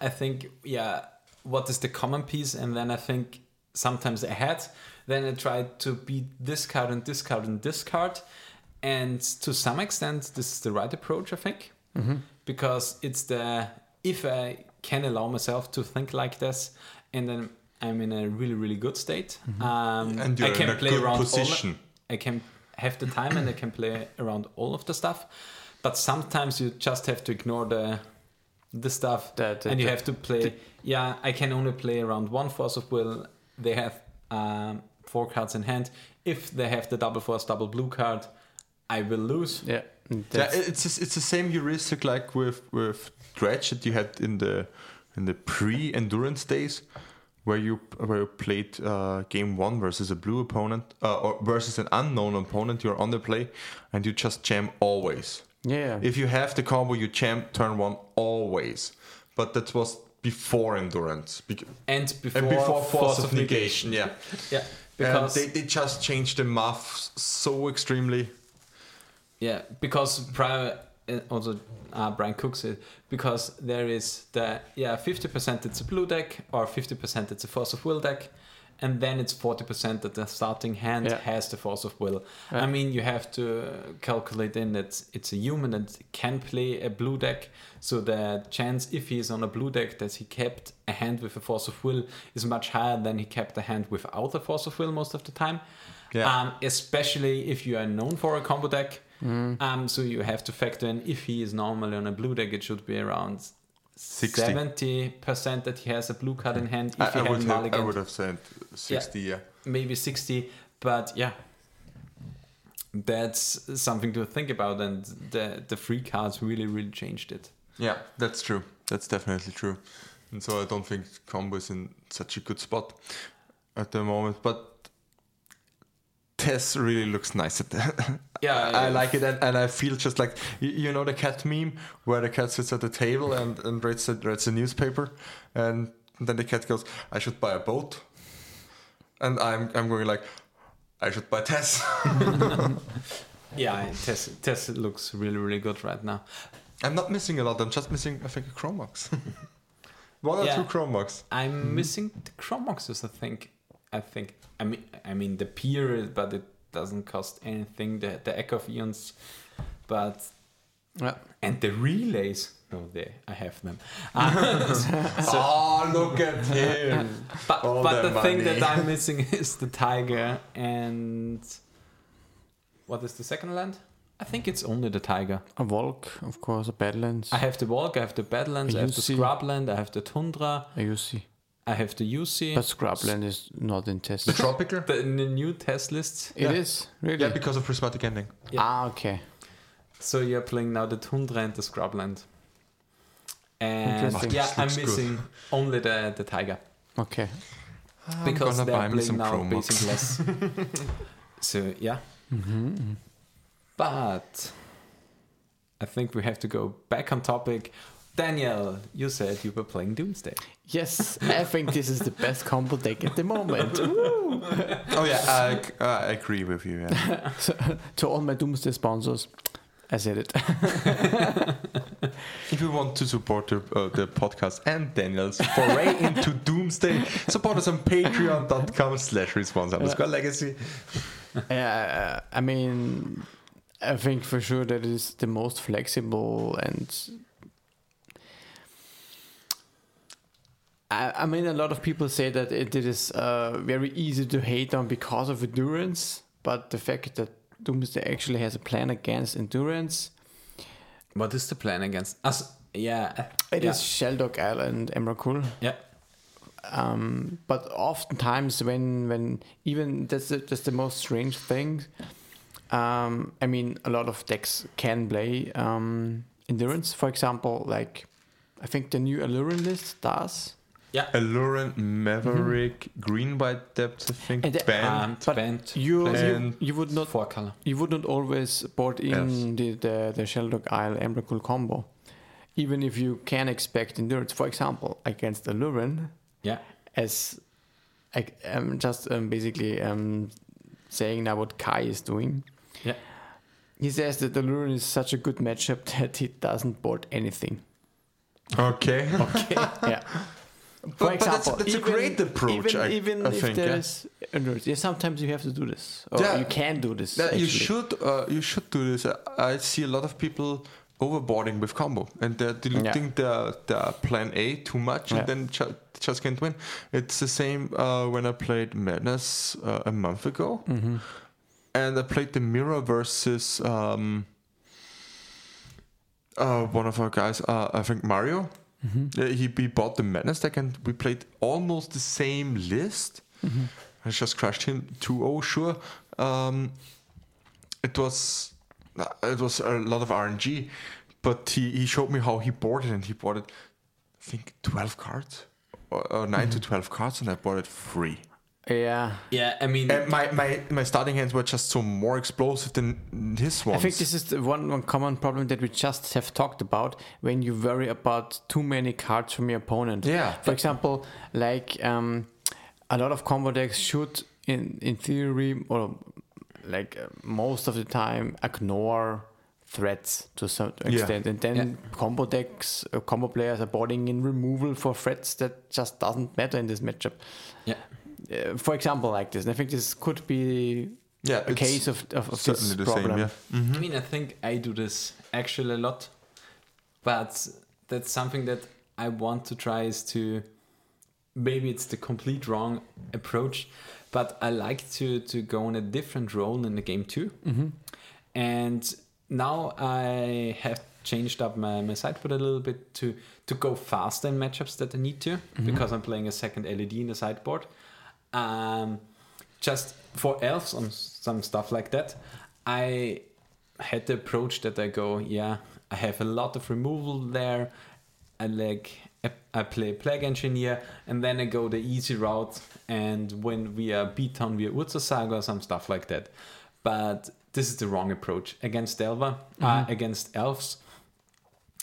I think yeah, what is the common piece, and then I think sometimes ahead. Then I try to beat this card and this card and this card, and to some extent this is the right approach. I think Mm-hmm. because it's the if I can allow myself to think like this, and then I'm in a really really good state. Um, And I you're can in a play good around all. position. I can have the time and I can play around all of the stuff. But sometimes you just have to ignore the the stuff The- the- and you the- have to play. yeah, I can only play around one force of will. They have um, four cards in hand. If they have the double force, double blue card, I will lose. Yeah. Yeah, it's it's the same heuristic like with with dredge that you had in the in the pre-endurance days, where you where you played uh, game one versus a blue opponent uh, or versus an unknown opponent. You're on the play, and you just jam always. yeah. If you have the combo, you jam turn one always. But that was before endurance bec- And before, and before force, of negation. Yeah, Yeah, because because they, they just changed the math so extremely. Yeah, because prior uh, also uh, Bryant Cook said because there is the yeah fifty percent it's a blue deck or fifty percent it's a force of will deck, and then it's forty percent that the starting hand Yeah. has the force of will. Yeah. I mean you have to calculate in that it's a human that can play a blue deck, so the chance if he's on a blue deck that he kept a hand with a force of will is much higher than he kept a hand without a force of will most of the time. Yeah. Um, especially if you are known for a combo deck. Mm. Um, so you have to factor in if he is normally on a blue deck, it should be around 60. seventy percent that he has a blue card in hand. If I, I had would have, I would have said sixty. Yeah. maybe sixty. But yeah, that's something to think about, and the the free cards really really changed it. Yeah, that's true. That's definitely true. And so I don't think combo is in such a good spot at the moment. But Tess really looks nice at that. Yeah, I like it, and, and I feel just like you, you know the cat meme where the cat sits at the table and, and reads, the, reads a newspaper, and then the cat goes, "I should buy a boat," and I'm I'm going like, "I should buy Tess." Yeah, Tess, Tess looks really really good right now. I'm not missing a lot. I'm just missing I think a Chrome Mox, one or Yeah. two Chrome Mox. I'm Mm-hmm. missing the Chrome Moxes, I think. I think. I mean, I mean the period, but it doesn't cost anything. The the Echo of Eons, but Yeah. and the relays. No, there I have them. Uh, oh, look at him! but All but the the thing that. I'm missing is the Taiga and what is the second land? I think it's only the Taiga. A Volk, of course, a Badlands, I have the Walk, I have the Badlands, I have the Scrubland, I have the Tundra, a UC. I have the UC. But Scrubland is not in test. The tropical. the, in the new test lists. It Yeah. is really. Yeah, because of prismatic ending. Yeah. Ah, okay. So you're playing now the Tundra and the Scrubland. And yeah, I'm looks good. missing only the, the Taiga. Okay. because gonna they're buy playing now Chrome Mox. basic less. so yeah. Mm-hmm. But I think we have to go back on topic. Daniel, you said you were playing Doomsday. Yes, I think this is the best combo deck at the moment. Oh yeah, I, I agree with you. Yeah. So, to all my Doomsday sponsors, I said it. if you want to support the, uh, the podcast and Daniel's foray into Doomsday, support us on patreon.com slash response underscore legacy. Yeah, I mean, I think for sure that is the most flexible and. I, I mean, a lot of people say that it, it is uh, very easy to hate on because of endurance, but the fact that Doomsday actually has a plan against endurance, What is the plan against us? Yeah, it yeah. is Shelldock Island Emrakul. Yeah. um, but oftentimes when when even that's the, that's the most strange thing um, i mean a lot of decks can play um, endurance for example like i think the new Aluren list does Aluren, Maverick, Green White Depths, I think, And the- Band. And but band, you, you you would not four color. you would not always board in Yes. the the, the Shelldock Isle Emrakul combo even if you can expect endurance for example against Aluren Yeah. as I, I'm just um, basically um, saying now what Kai is doing. Yeah. He says that the Luren is such a good matchup that he doesn't board anything. Okay. Okay. yeah. For But- but that's- that's a great approach, Even, I- even I if think, yeah. there's endurance, yeah, sometimes you have to do this, or Yeah. you can do this. That you should uh, you should do this. I see a lot of people overboarding with combo and they're diluting their, their plan A too much Yeah. and then ju- just can't win. It's the same uh, when I played Madness uh, a month ago Mhm. and I played the Mirror versus um, uh, one of our guys, uh, I think Mario. Mhm. Uh, he, he bought the Madness deck and we played almost the same list. Mhm. I just crushed him 2-0, sure. Um, it was uh, it was a lot of RNG, but he, he showed me how he bought it, and he bought it, I think, 12 cards, or, or 9 to 12 cards, and I bought it free. Yeah. Yeah, I mean, And my, my, my starting hands were just so more explosive than his ones. I think this is the one, one common problem that we just have talked about when you worry about too many cards from your opponent. Yeah. For example, like um, a lot of combo decks should, in in theory, or like uh, most of the time, ignore threats to some Yeah. extent, and then combo decks, uh, combo players are boarding in removal for threats that just doesn't matter in this matchup. Yeah. Uh, for example, like this, and I think this could be yeah, a case of of, of certainly this the problem. same, yeah. Mhm. I mean, I think I do this actually a lot, but that's something that I want to try is to maybe it's the complete wrong approach, but I like to to go on a different role in the game too. Mhm. And now I have changed up my, my sideboard a little bit to to go faster in matchups that I need to because I'm playing a second LED in the sideboard. Um, just for elves on some stuff like that, I had the approach that I go, yeah, I have a lot of removal there. I like I, play Plague Engineer, and then I go the easy route and when win via Beatdown via Urza's Saga or some stuff like that. But this is the wrong approach against Delver, uh, against elves.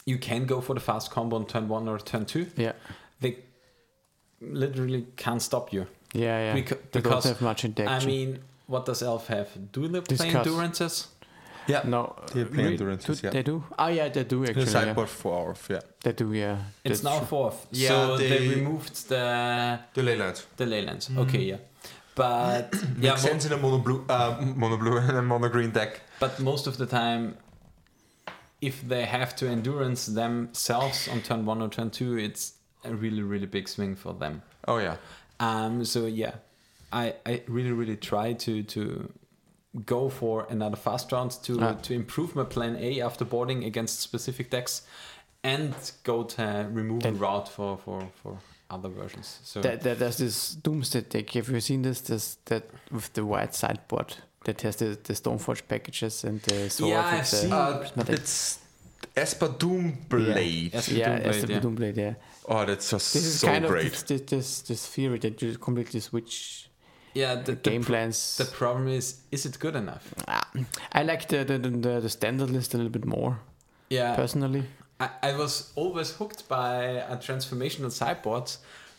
You can go for the fast combo on turn one or turn two. Yeah. They literally can't stop you. Yeah, yeah. Beca- they because, don't have much interaction. I mean, what does Elf have? Do they play Discuss. endurances? Yeah. no, They play re- endurances, do, yeah. They do. Oh yeah, they do actually. The Yeah. sideboard for our, yeah. They do. Yeah. It's That's now true. fourth. Yeah, so they, they- removed the The Leyline. the leylines. Okay, yeah. But yeah, Makes mo- sense in a mono blue, uh, mono blue and a mono green deck. but most of the time, if they have to endurance themselves on turn one or turn two, it's a really really big swing for them. Oh yeah. Um, so yeah, I, I really really try to to go for another fast round to Ah. to improve my plan A after boarding against specific decks, and go to remove Then- route for for for other versions. So There, there, there's this Doomsday deck. Have you seen this? This that with the white sideboard that has the, the Stoneforge packages and the sword. Yeah, I've seen- Uh, it's Esper Doom Blade. Yes. yeah, Doomblade, as the yeah. Doomblade. Yeah. Oh, that's just This is so kind great. of this, this this theory that you completely switch yeah, the, the game pr- plans. The problem is, is it good enough? Ah, I like the the, the the the standard list a little bit more Yeah, personally. I, I was always hooked by a transformational sideboard,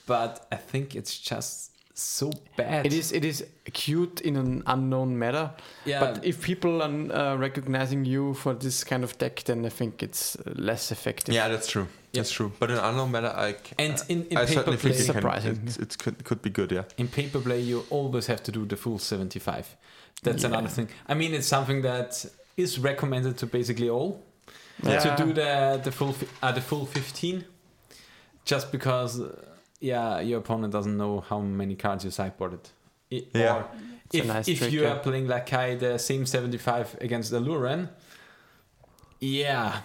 but I think it's just so bad. It is it is cute in an unknown matter. Yeah. But if people are uh, recognizing you for this kind of deck, then I think it's uh, less effective. Yeah, that's true. That's true. But in unknown matter, I c- And in, in I paper certainly play, think it, can, Surprising. it, it could, could be good. Yeah. in paper play, you always have to do the full 75. That's Yeah. another thing. I mean, it's something that is recommended to basically all Yeah. to do the the full fi- uh, the full 15, just because, uh, yeah, your opponent doesn't know how many cards you sideboarded. I- Yeah. Or It's a if, nice if trick, you yeah. are playing like Kai, the same 75 against the Luren, yeah.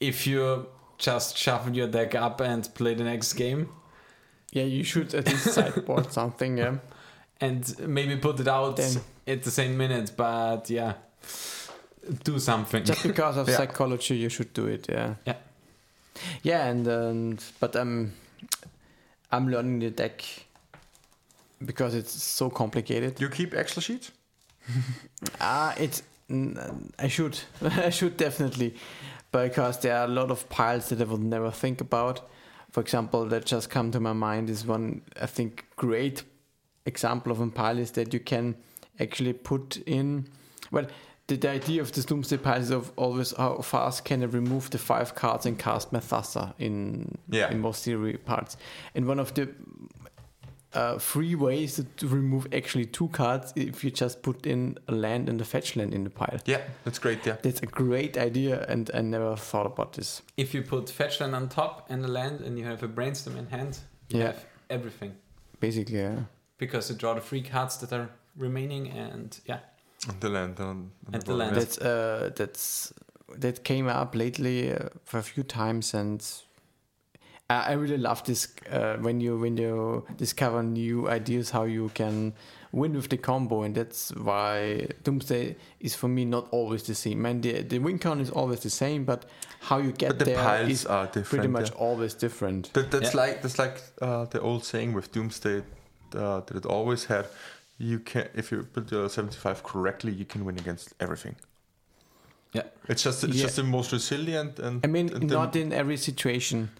If you just shuffle your deck up and play the next game, Yeah, you should at least sideboard something. Yeah. and maybe put it out Then- at the same minute. But yeah, do something. Just because of Yeah. psychology, you should do it. Yeah. Yeah. Yeah, and um, but um, I'm learning the deck because it's so complicated. You keep Excel sheets? Ah, it's I should I should definitely because there are a lot of piles that I would never think about. For example, that just come to my mind is one I think great example of a pile is that you can actually put in well the, the idea of this doomsday pile is of always how fast can I remove the five cards and cast Mathassa in Yeah. in most theory parts. And one of the uh, free ways to, to remove actually two cards if you just put in a land and a fetch land in the pile. Yeah, that's great. Yeah. That's a great idea, and I never thought about this. if you put fetch land on top and a land, and you have a brainstorm in hand, you Yeah. have everything Basically, yeah. because you draw the three cards that are remaining, and yeah, And the land on, on And the board, land. yeah. That's uh, that's that came up lately uh, for a few times, and I, I really love this uh, when you when you discover new ideas how you can win with the combo, and that's why Doomsday is for me not always the same. And the the win count is always the same, but how you get But the there piles is are different. pretty much yeah. always different. That, that's Yeah. like that's like uh, the old saying with Doomsday uh, that it always had. You can if you put your seventy five correctly, you can win against everything. Yeah. It's just it's Yeah. just the most resilient and I mean, and not in every situation,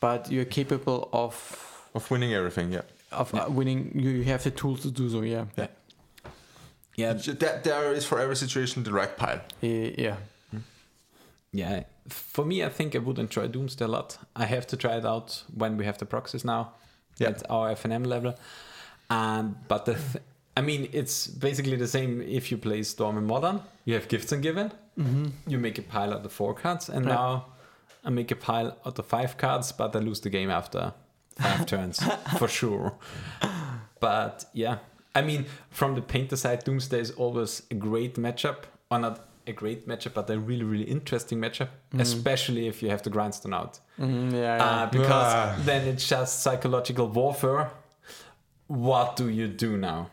but you're capable of of winning everything. Yeah. of Yeah. uh, winning. You have the tools to do so. Yeah. yeah, That there is for every situation the right pile. Yeah. yeah. For me, I think I would enjoy Doomsday a lot. I have to try it out when we have the proxies now Yeah. at our FNM level. Um, but the, th- I mean, it's basically the same if you play Storm in Modern. You have Gifts Ungiven. Mm-hmm. You make a pile out of four cards, and Yeah. now I make a pile out of five cards, but I lose the game after five turns for sure. But yeah, I mean, from the painter side, Doomsday is always a great matchup, or not a great matchup, but a really, really interesting matchup, especially if you have the grindstone out. Mhm, yeah. yeah. Uh, because Ah. then it's just psychological warfare. What do you do now?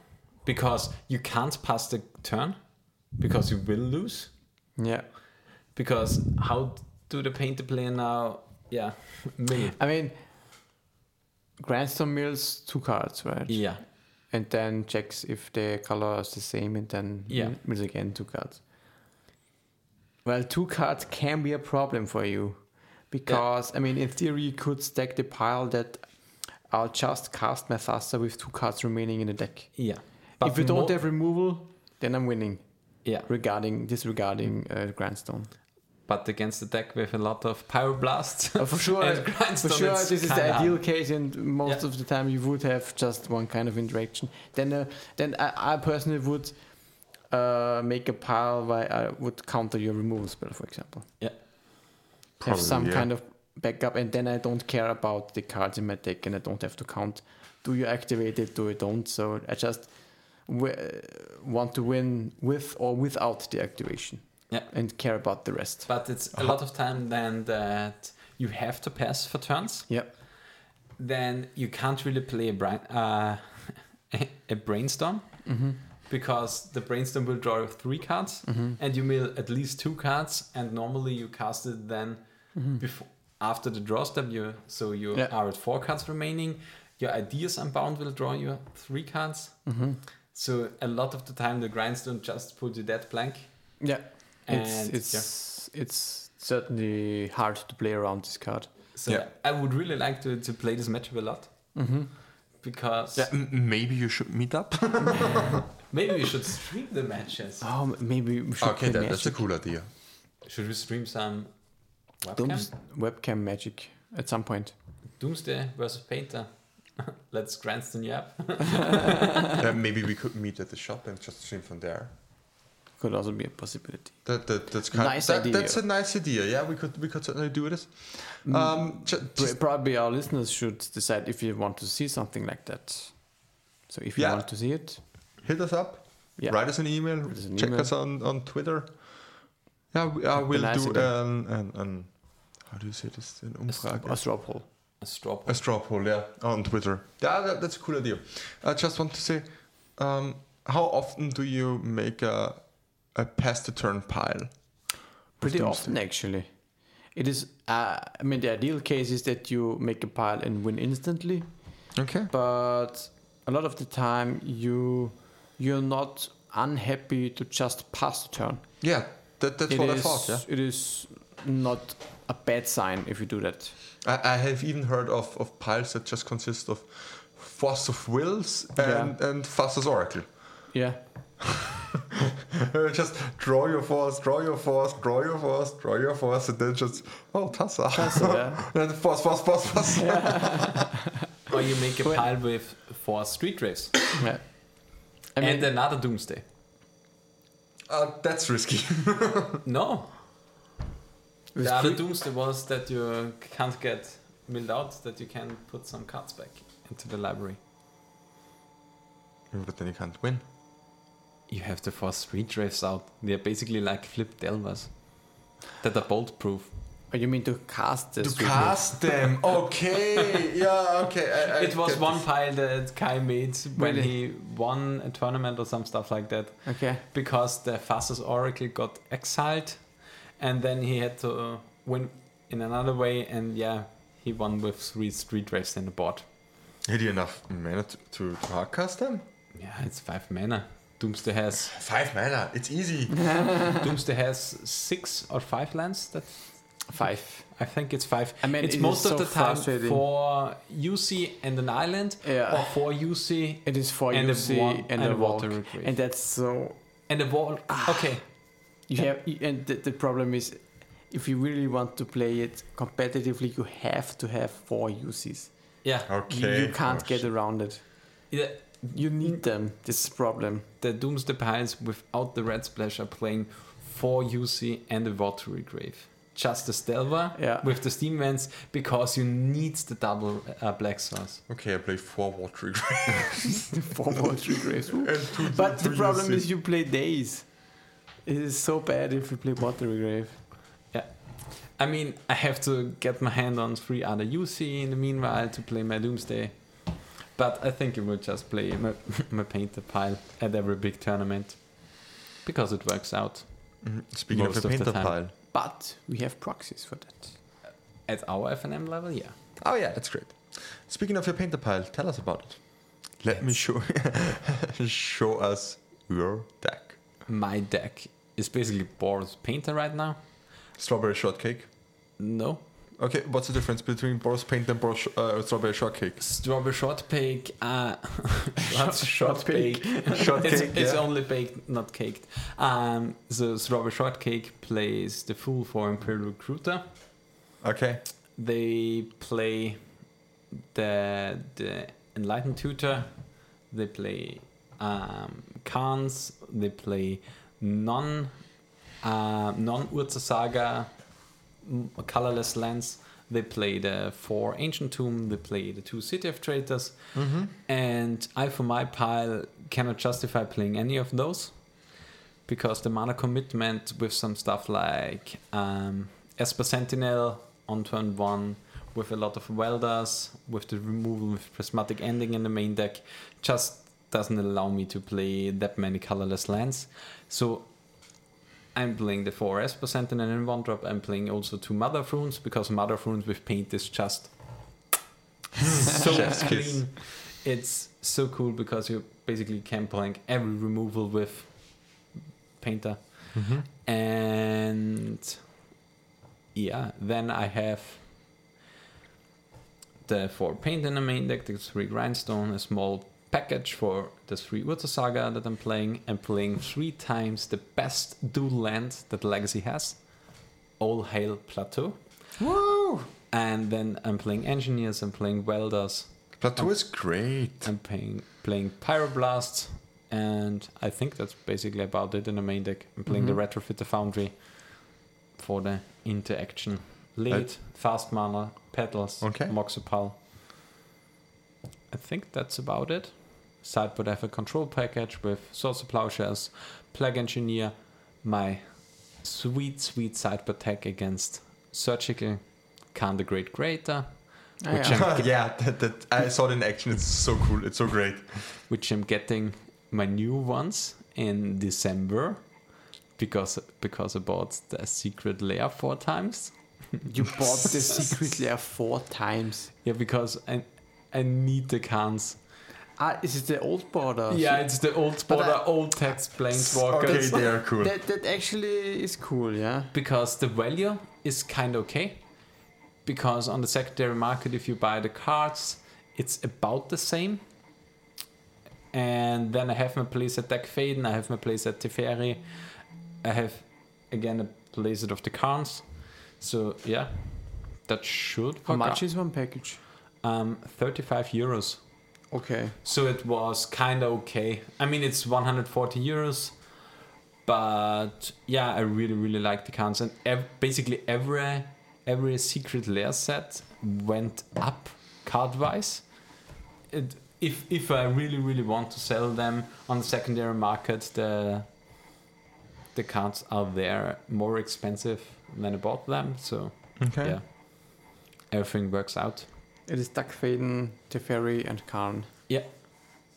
Because you can't pass the turn, because you will lose. yeah. Because how do they paint the painter play now? Yeah, mill. I mean, Grindstone mills two cards, right? Yeah, And then checks if the color is the same, and then Yeah. mills again two cards. Well, two cards can be a problem for you, because I mean, in theory, you could stack the pile that I'll just cast Mathassa with two cards remaining in the deck. yeah. If you don't have removal, then I'm winning. yeah, Regarding disregarding uh, Grindstone. but against the deck with a lot of pyroblast. Uh, for sure, and for sure, it's this is the kinda hard. ideal case, and most Yeah. of the time you would have just one kind of interaction. Then, uh, then I, I personally would uh, make a pile where I would counter your removal spell, for example. have Probably, some yeah. kind of backup, and then I don't care about the cards in my deck, and I don't have to count. Do you activate it? Do you don't? So I just w- want to win with or without the activation. Yeah. and care about the rest. But it's a lot of time then that you have to pass for turns. Yep. Then you can't really play a brain, uh, a brainstorm Mm-hmm. because the brainstorm will draw three cards Mm-hmm. and you mill at least two cards and normally you cast it then before after the draw step you so you Yeah. are at four cards remaining your ideas unbound will draw you three cards Mm-hmm. So a lot of the time the grindstone just put you dead plank. Yeah. It's And, it's it's certainly hard to play around this card. So Yeah. I would really like to, to play this matchup a lot Mm-hmm. because Yeah, m- maybe you should meet up. maybe we should stream the matches. Oh, maybe we should okay, that, that's a cool idea. Should we stream some webcam? Dooms- webcam magic at some point. Doomsday versus Painter. Let's Cranston you up. Uh, maybe we could meet at the shop and just stream from there. Could also be a possibility. That, that that's kind Nice that, idea. That's a nice idea. Yeah, we could we could certainly do this. Mm. Um, ju- just- Probably our listeners should decide if you want to see something like that. So if you Yeah. want to see it, hit us up. yeah, Write us an email. Us an check email. us on, on Twitter. Yeah, we, uh, we'll nice do idea. an, an, an how do you say this? An Umfrage. a straw poll. A straw A straw poll, yeah, on Twitter. Yeah, that, that's a cool idea. I just want to say, um, how often do you make a a pass the turn pile? Pretty Doomsday. often, actually. It is. Uh, I mean, the ideal case is that you make a pile and win instantly. Okay. but a lot of the time you you're not unhappy to just pass the turn. Yeah, that, that's It what I thought. Yeah, It is not a bad sign if you do that. I, I have even heard of, of piles that just consist of Force of Wills and and Thassa's Oracle. Yeah. just draw your force, draw your force, draw your force, draw your force, and then just oh Thassa. Thassa, yeah. and force, force, force, force. Or you make a Well- pile with four Street Wraiths. yeah. I mean, and another Doomsday. Uh, that's risky. No. With The other three- Doomsday was that you can't get milled out, that you can put some cards back into the library. Mm, but then you can't win. You have the four Street Wraiths out. They're basically like flip Delvers. That are bolt proof. oh, you mean to cast the to street cast them. Okay. Yeah. Okay. I, I it was one this. pile that Kai made when Really? he won a tournament or some stuff like that. Okay. because the Thassa's Oracle got exiled and then he had to uh, win in another way and yeah he won with three Street Wraiths in the board Had you enough mana to, to, to hard them? yeah it's five mana doomsday has Five mana. It's easy. doomsday has six or five lands that Five. i think it's five I mean, it's it is most of so the time frustrating. for uc and an island Yeah. or for uc It is for and a UC wa- and, and a a water, water and that's so. and the wall okay You have, and the, the problem is, if you really want to play it competitively, you have to have four UCs. yeah You- Okay. You, can't Oh, get around it. Yeah, You need them. This is the problem. the Doomsday Piles without the Red Splash are playing four UC and a Watery Grave. Just the Stelva Yeah. with the Steam Vents because you need the double uh, Black Source. Okay, I play four watery graves. Four water graves. and two, But the two problem UC. is you play days. It is so bad if you play water grave. Yeah. I mean, I have to get my hand on three other UC in the meanwhile to play my Doomsday. But I think I will just play my, my Painter Pile at every big tournament because it works out Mhm. Speaking Most of the of the painter time. pile. But we have proxies for that. at our FNM level. Yeah. Oh yeah, that's great. Speaking of your painter pile, tell us about it. Let me show show us your deck. My deck is basically Boros Painter right now. Strawberry shortcake. No, Okay, what's the difference between Boros paint and Boros sh- uh, strawberry shortcake? Strawberry short bake. Uh, what's short bake? Shortcake. It's, it's only baked, not caked. Um, so strawberry shortcake plays the fool for Imperial Recruiter. okay. They play the the enlightened tutor. They play um, Karns. They play non uh, non Urza's Saga colorless lands. They play the four ancient tomb. They play the two city of traitors. Mm-hmm. And I, for my pile, cannot justify playing any of those because the mana commitment with some stuff like um, Esper Sentinel on turn one, with a lot of welders, with the removal with prismatic ending in the main deck, just doesn't allow me to play that many colorless lands. So I'm playing the four Esper Sentinel in one drop. I'm playing also two Mother of Runes because Mother of Runes with paint is just so clean. It's so cool because you basically can blank every removal with painter Mm-hmm. and yeah, then I have the four paint in the main deck, the three grindstone, a small package for the three Urza's Saga that I'm playing. I'm playing three times the best dual land that Legacy has. All Hail Plateau. Woo! And then I'm playing engineers, I'm playing welders, Plateau is great. I'm playing playing Pyroblasts, and I think that's basically about it in the main deck. I'm playing the mm-hmm. Retrofitter Foundry for the interaction. Lead, uh, Fast Mana, Petals, Okay. Mox Opal. I think that's about it. Sideboard I have a control package with Swords to Plowshares, Plague Engineer, my sweet, sweet sideboard tech against Surgical, Karn the Great Creator, Ah, Which yeah. I'm- yeah, that, that I saw it in action. It's so cool. It's so great. which I'm getting my new ones in December because because I bought the Secret Lair four times. You bought the Secret Lair four times. Yeah, because I I need the cans. Ah, is it the old border? Yeah, it's the old But border, I- old text planeswalkers. Okay, they are cool. That, that actually is cool, yeah. because the value is kind of okay. Because on the secondary market, if you buy the cards, it's about the same. And then I have my place at Dack Fayden, I have my place at Teferi, I have again a place of the cards. So yeah, that should How much out. is one package? Um 35 euros. Okay. So it was kind of okay. I mean, it's 140 euros, but yeah, I really really like the cards, and ev- basically every every secret lair set went up card wise. It, if if I really really want to sell them on the secondary market, the the cards are there more expensive than I bought them. So Okay. yeah, everything works out. It is Dack Fayden, Teferi, and Karn. Yeah.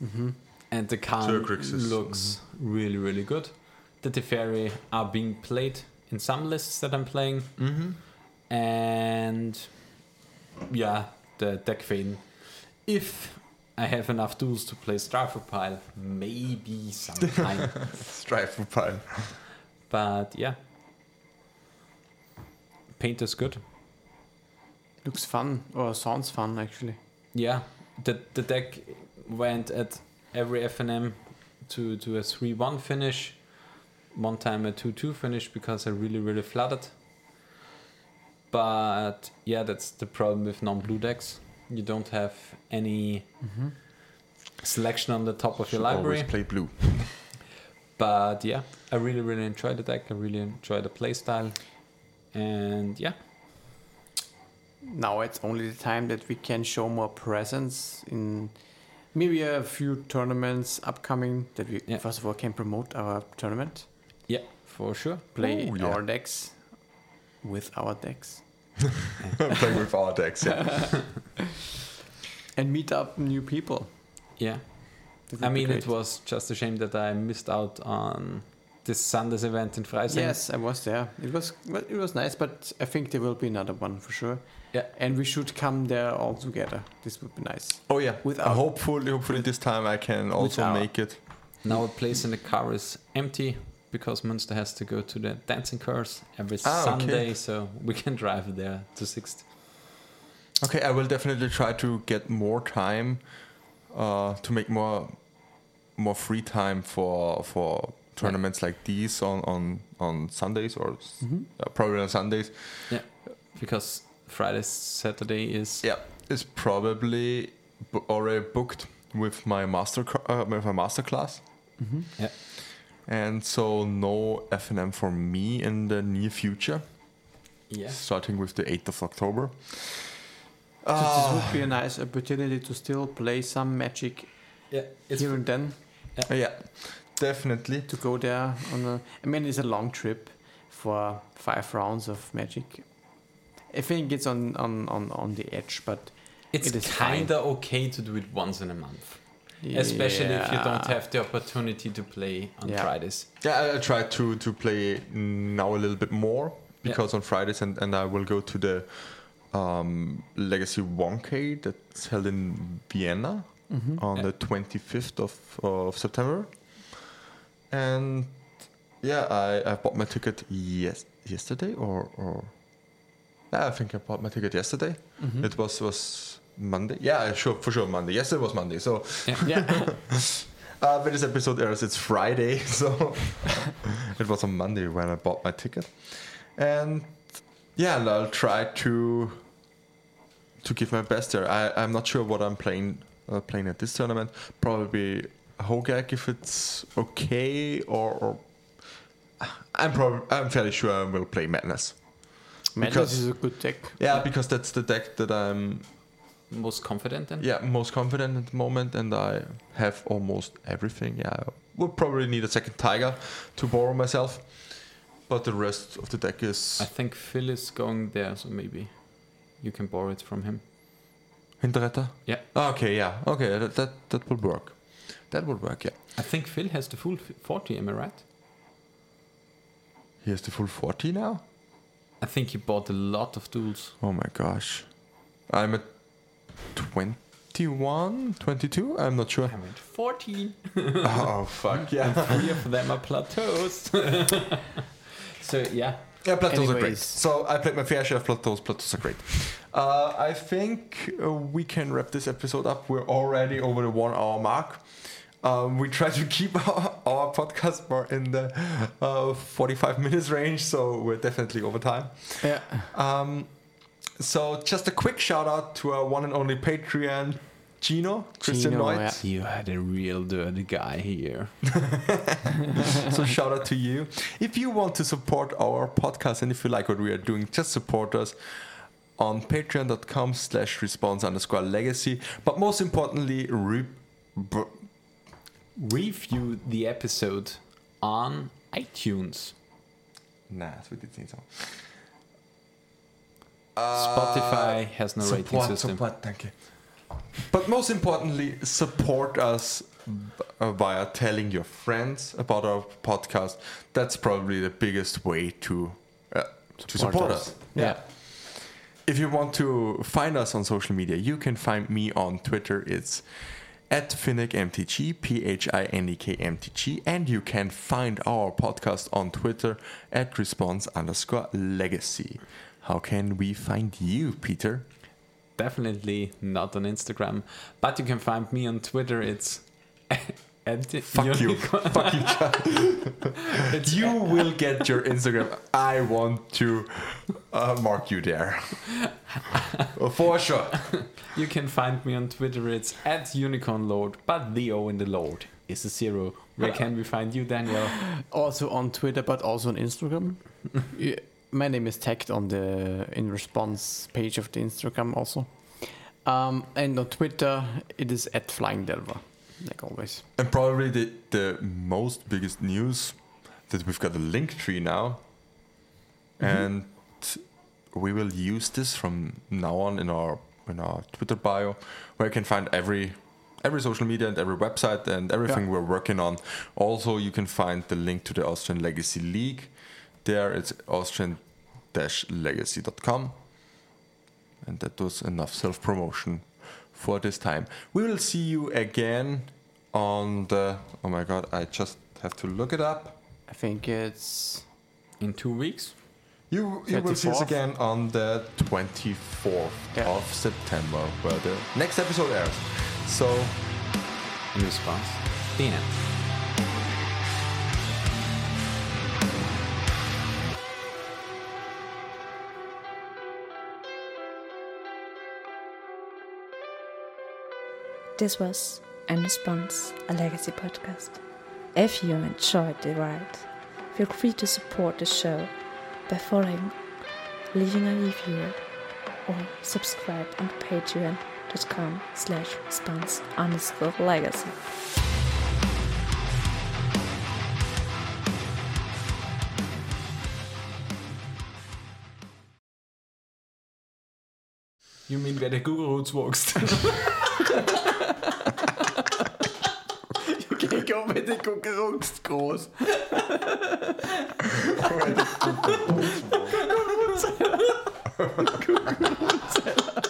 Mm-hmm. And the card Turgrix is- looks really, really good. The Teferi are being played in some lists that I'm playing. Mm-hmm. And yeah, the Dack Fayden. If I have enough tools to play Stryfo Pile, maybe sometime. Strive for pile. but yeah. Paint is good. Looks fun, or sounds fun actually. Yeah, the the deck went at every FNM to to a three one finish, one time a two two finish because I really really flooded. But yeah, that's the problem with non blue decks. You don't have any mm-hmm. selection on the top of your Should library. Always play blue. But yeah, I really really enjoy the deck. I really enjoy the playstyle, and yeah, Now it's only the time that we can show more presence in maybe a few tournaments upcoming that we Yeah. first of all can promote our tournament, yeah, for sure. play Oh, yeah. our decks with our decks, Play with our decks. Yeah. and meet up new people. Yeah. That I would be mean, it was just a shame that I missed out on this Sunday's event in Freising. Yes, I was there. It was well, it was nice, but I think there will be another one for sure. Yeah. and we should come there all together. This would be nice. Oh yeah. With Uh, hopefully, hopefully this time I can also make it. Now a place in the car is empty because Münster has to go to the dancing cars every Ah, okay. Sunday, so we can drive there to Sixth. Okay, I will definitely try to get more time uh, to make more more free time for for tournaments like these on on on Sundays or Mhm. uh, probably on Sundays. Yeah, because Friday, Saturday is Yeah, it's probably bu- already booked with my master uh, with my master class. Mhm. And so no FNM for me in the near future, yeah. starting with the 8th of October. So this Ah, would be a nice opportunity to still play some Magic Yeah, it's here and then. yeah, definitely. To go there on a, I mean, it's a long trip for five rounds of Magic. I think it's on on on, on the edge, but it's it is fine. kind of okay to do it once in a month, especially if you don't have the opportunity to play on Yeah. Fridays. Yeah, I, I try to to play now a little bit more because on Fridays and, and I will go to the um, Legacy 1K that's held in Vienna Mhm. on Yeah. the 25th of, of September. And yeah, I, I bought my ticket yes yesterday or, or Yeah, I think I bought my ticket yesterday. Mm-hmm. It was was Monday. Yeah, sure, for sure Monday. Yesterday was Monday. So Yeah. uh, when this episode airs, it's Friday. So it was on Monday when I bought my ticket, and yeah, and I'll try to to give my best there. I I'm not sure what I'm playing uh, playing at this tournament. Probably Hogak if it's okay, or, or I'm probably I'm fairly sure I will play Madness. Because- is a good deck. Yeah, because that's the deck that I'm Most confident in? yeah most confident at the moment, and I have almost everything. Yeah, I would probably need a second Taiga to borrow myself, but the rest of the deck is I think Phil is going there, so maybe you can borrow it from him. Hinterretter. Yeah. Ah, okay, yeah, okay, that that, that will work. That will work. Yeah, I think Phil has the full 40, am I right? he has the full forty now. I think he bought a lot of tools. Oh my gosh, I'm at 21, 22. I'm not sure. I'm at 14. oh fuck yeah. Three of them are plateaus. so, yeah. Yeah, plateaus are great. So I played my fair share of plateaus. Plateaus are great. Uh, I think uh, we can wrap this episode up. We're already over the one hour mark. Um, we try to keep our, our podcast more in the uh, 45 minutes range, so we're definitely over time. Yeah. Um, so just a quick shout out to our one and only Patreon, Gino, Christian Gino, Neutz. You had a real dirty guy here. so shout out to you. If you want to support our podcast and if you like what we are doing, just support us on patreon.com slash response underscore legacy. But most importantly, re- b- Review the episode on iTunes. nah, das wird jetzt nicht so. Spotify has no rating support, system. support, danke. But most importantly, support us uh, via telling your friends about our podcast. That's probably the biggest way to uh, to Support support us. us. Yeah. If you want to find us on social media, you can find me on Twitter. It's at PhinekMTG, P H I N E K M T G, and you can find our podcast on Twitter at response underscore legacy. How can we find you, Peter? Definitely not on Instagram, but you can find me on Twitter. It's at Fuck you. Fuck you, John. You will get your Instagram. I want to uh, mark you there. For sure. You can find me on Twitter. It's at Unicorn Lord, but the O in the Lord is a zero. Where can we find you, Daniel? Also on Twitter, but also on Instagram. Yeah, My name is tagged on the in response page of the Instagram also. Um, and on Twitter, it is at Flying Delver, like always. And probably the, the most biggest news that we've got a link tree now. Mm-hmm. And we will use this from now on in our in our Twitter bio, where you can find every every social media and every website and everything we're working on. Also, you can find the link to the Austrian Legacy League. There, it's austrian-legacy.com. And that was enough self promotion for this time. We will see you again on the. Oh my god, I just have to look it up. I think it's In two weeks? You, you will see us again on the 24th Yeah. of September, where the next episode airs. So, In response, the end. This was In Response, a legacy podcast. If you enjoyed the ride, feel free to support the show by following, leaving a review, or subscribe on patreon.com slash response underscore legacy. You mean where the Google Guggeroots wächst? ich auch mit den Kuckerucks groß. Kuckerucks. Kuckerucks.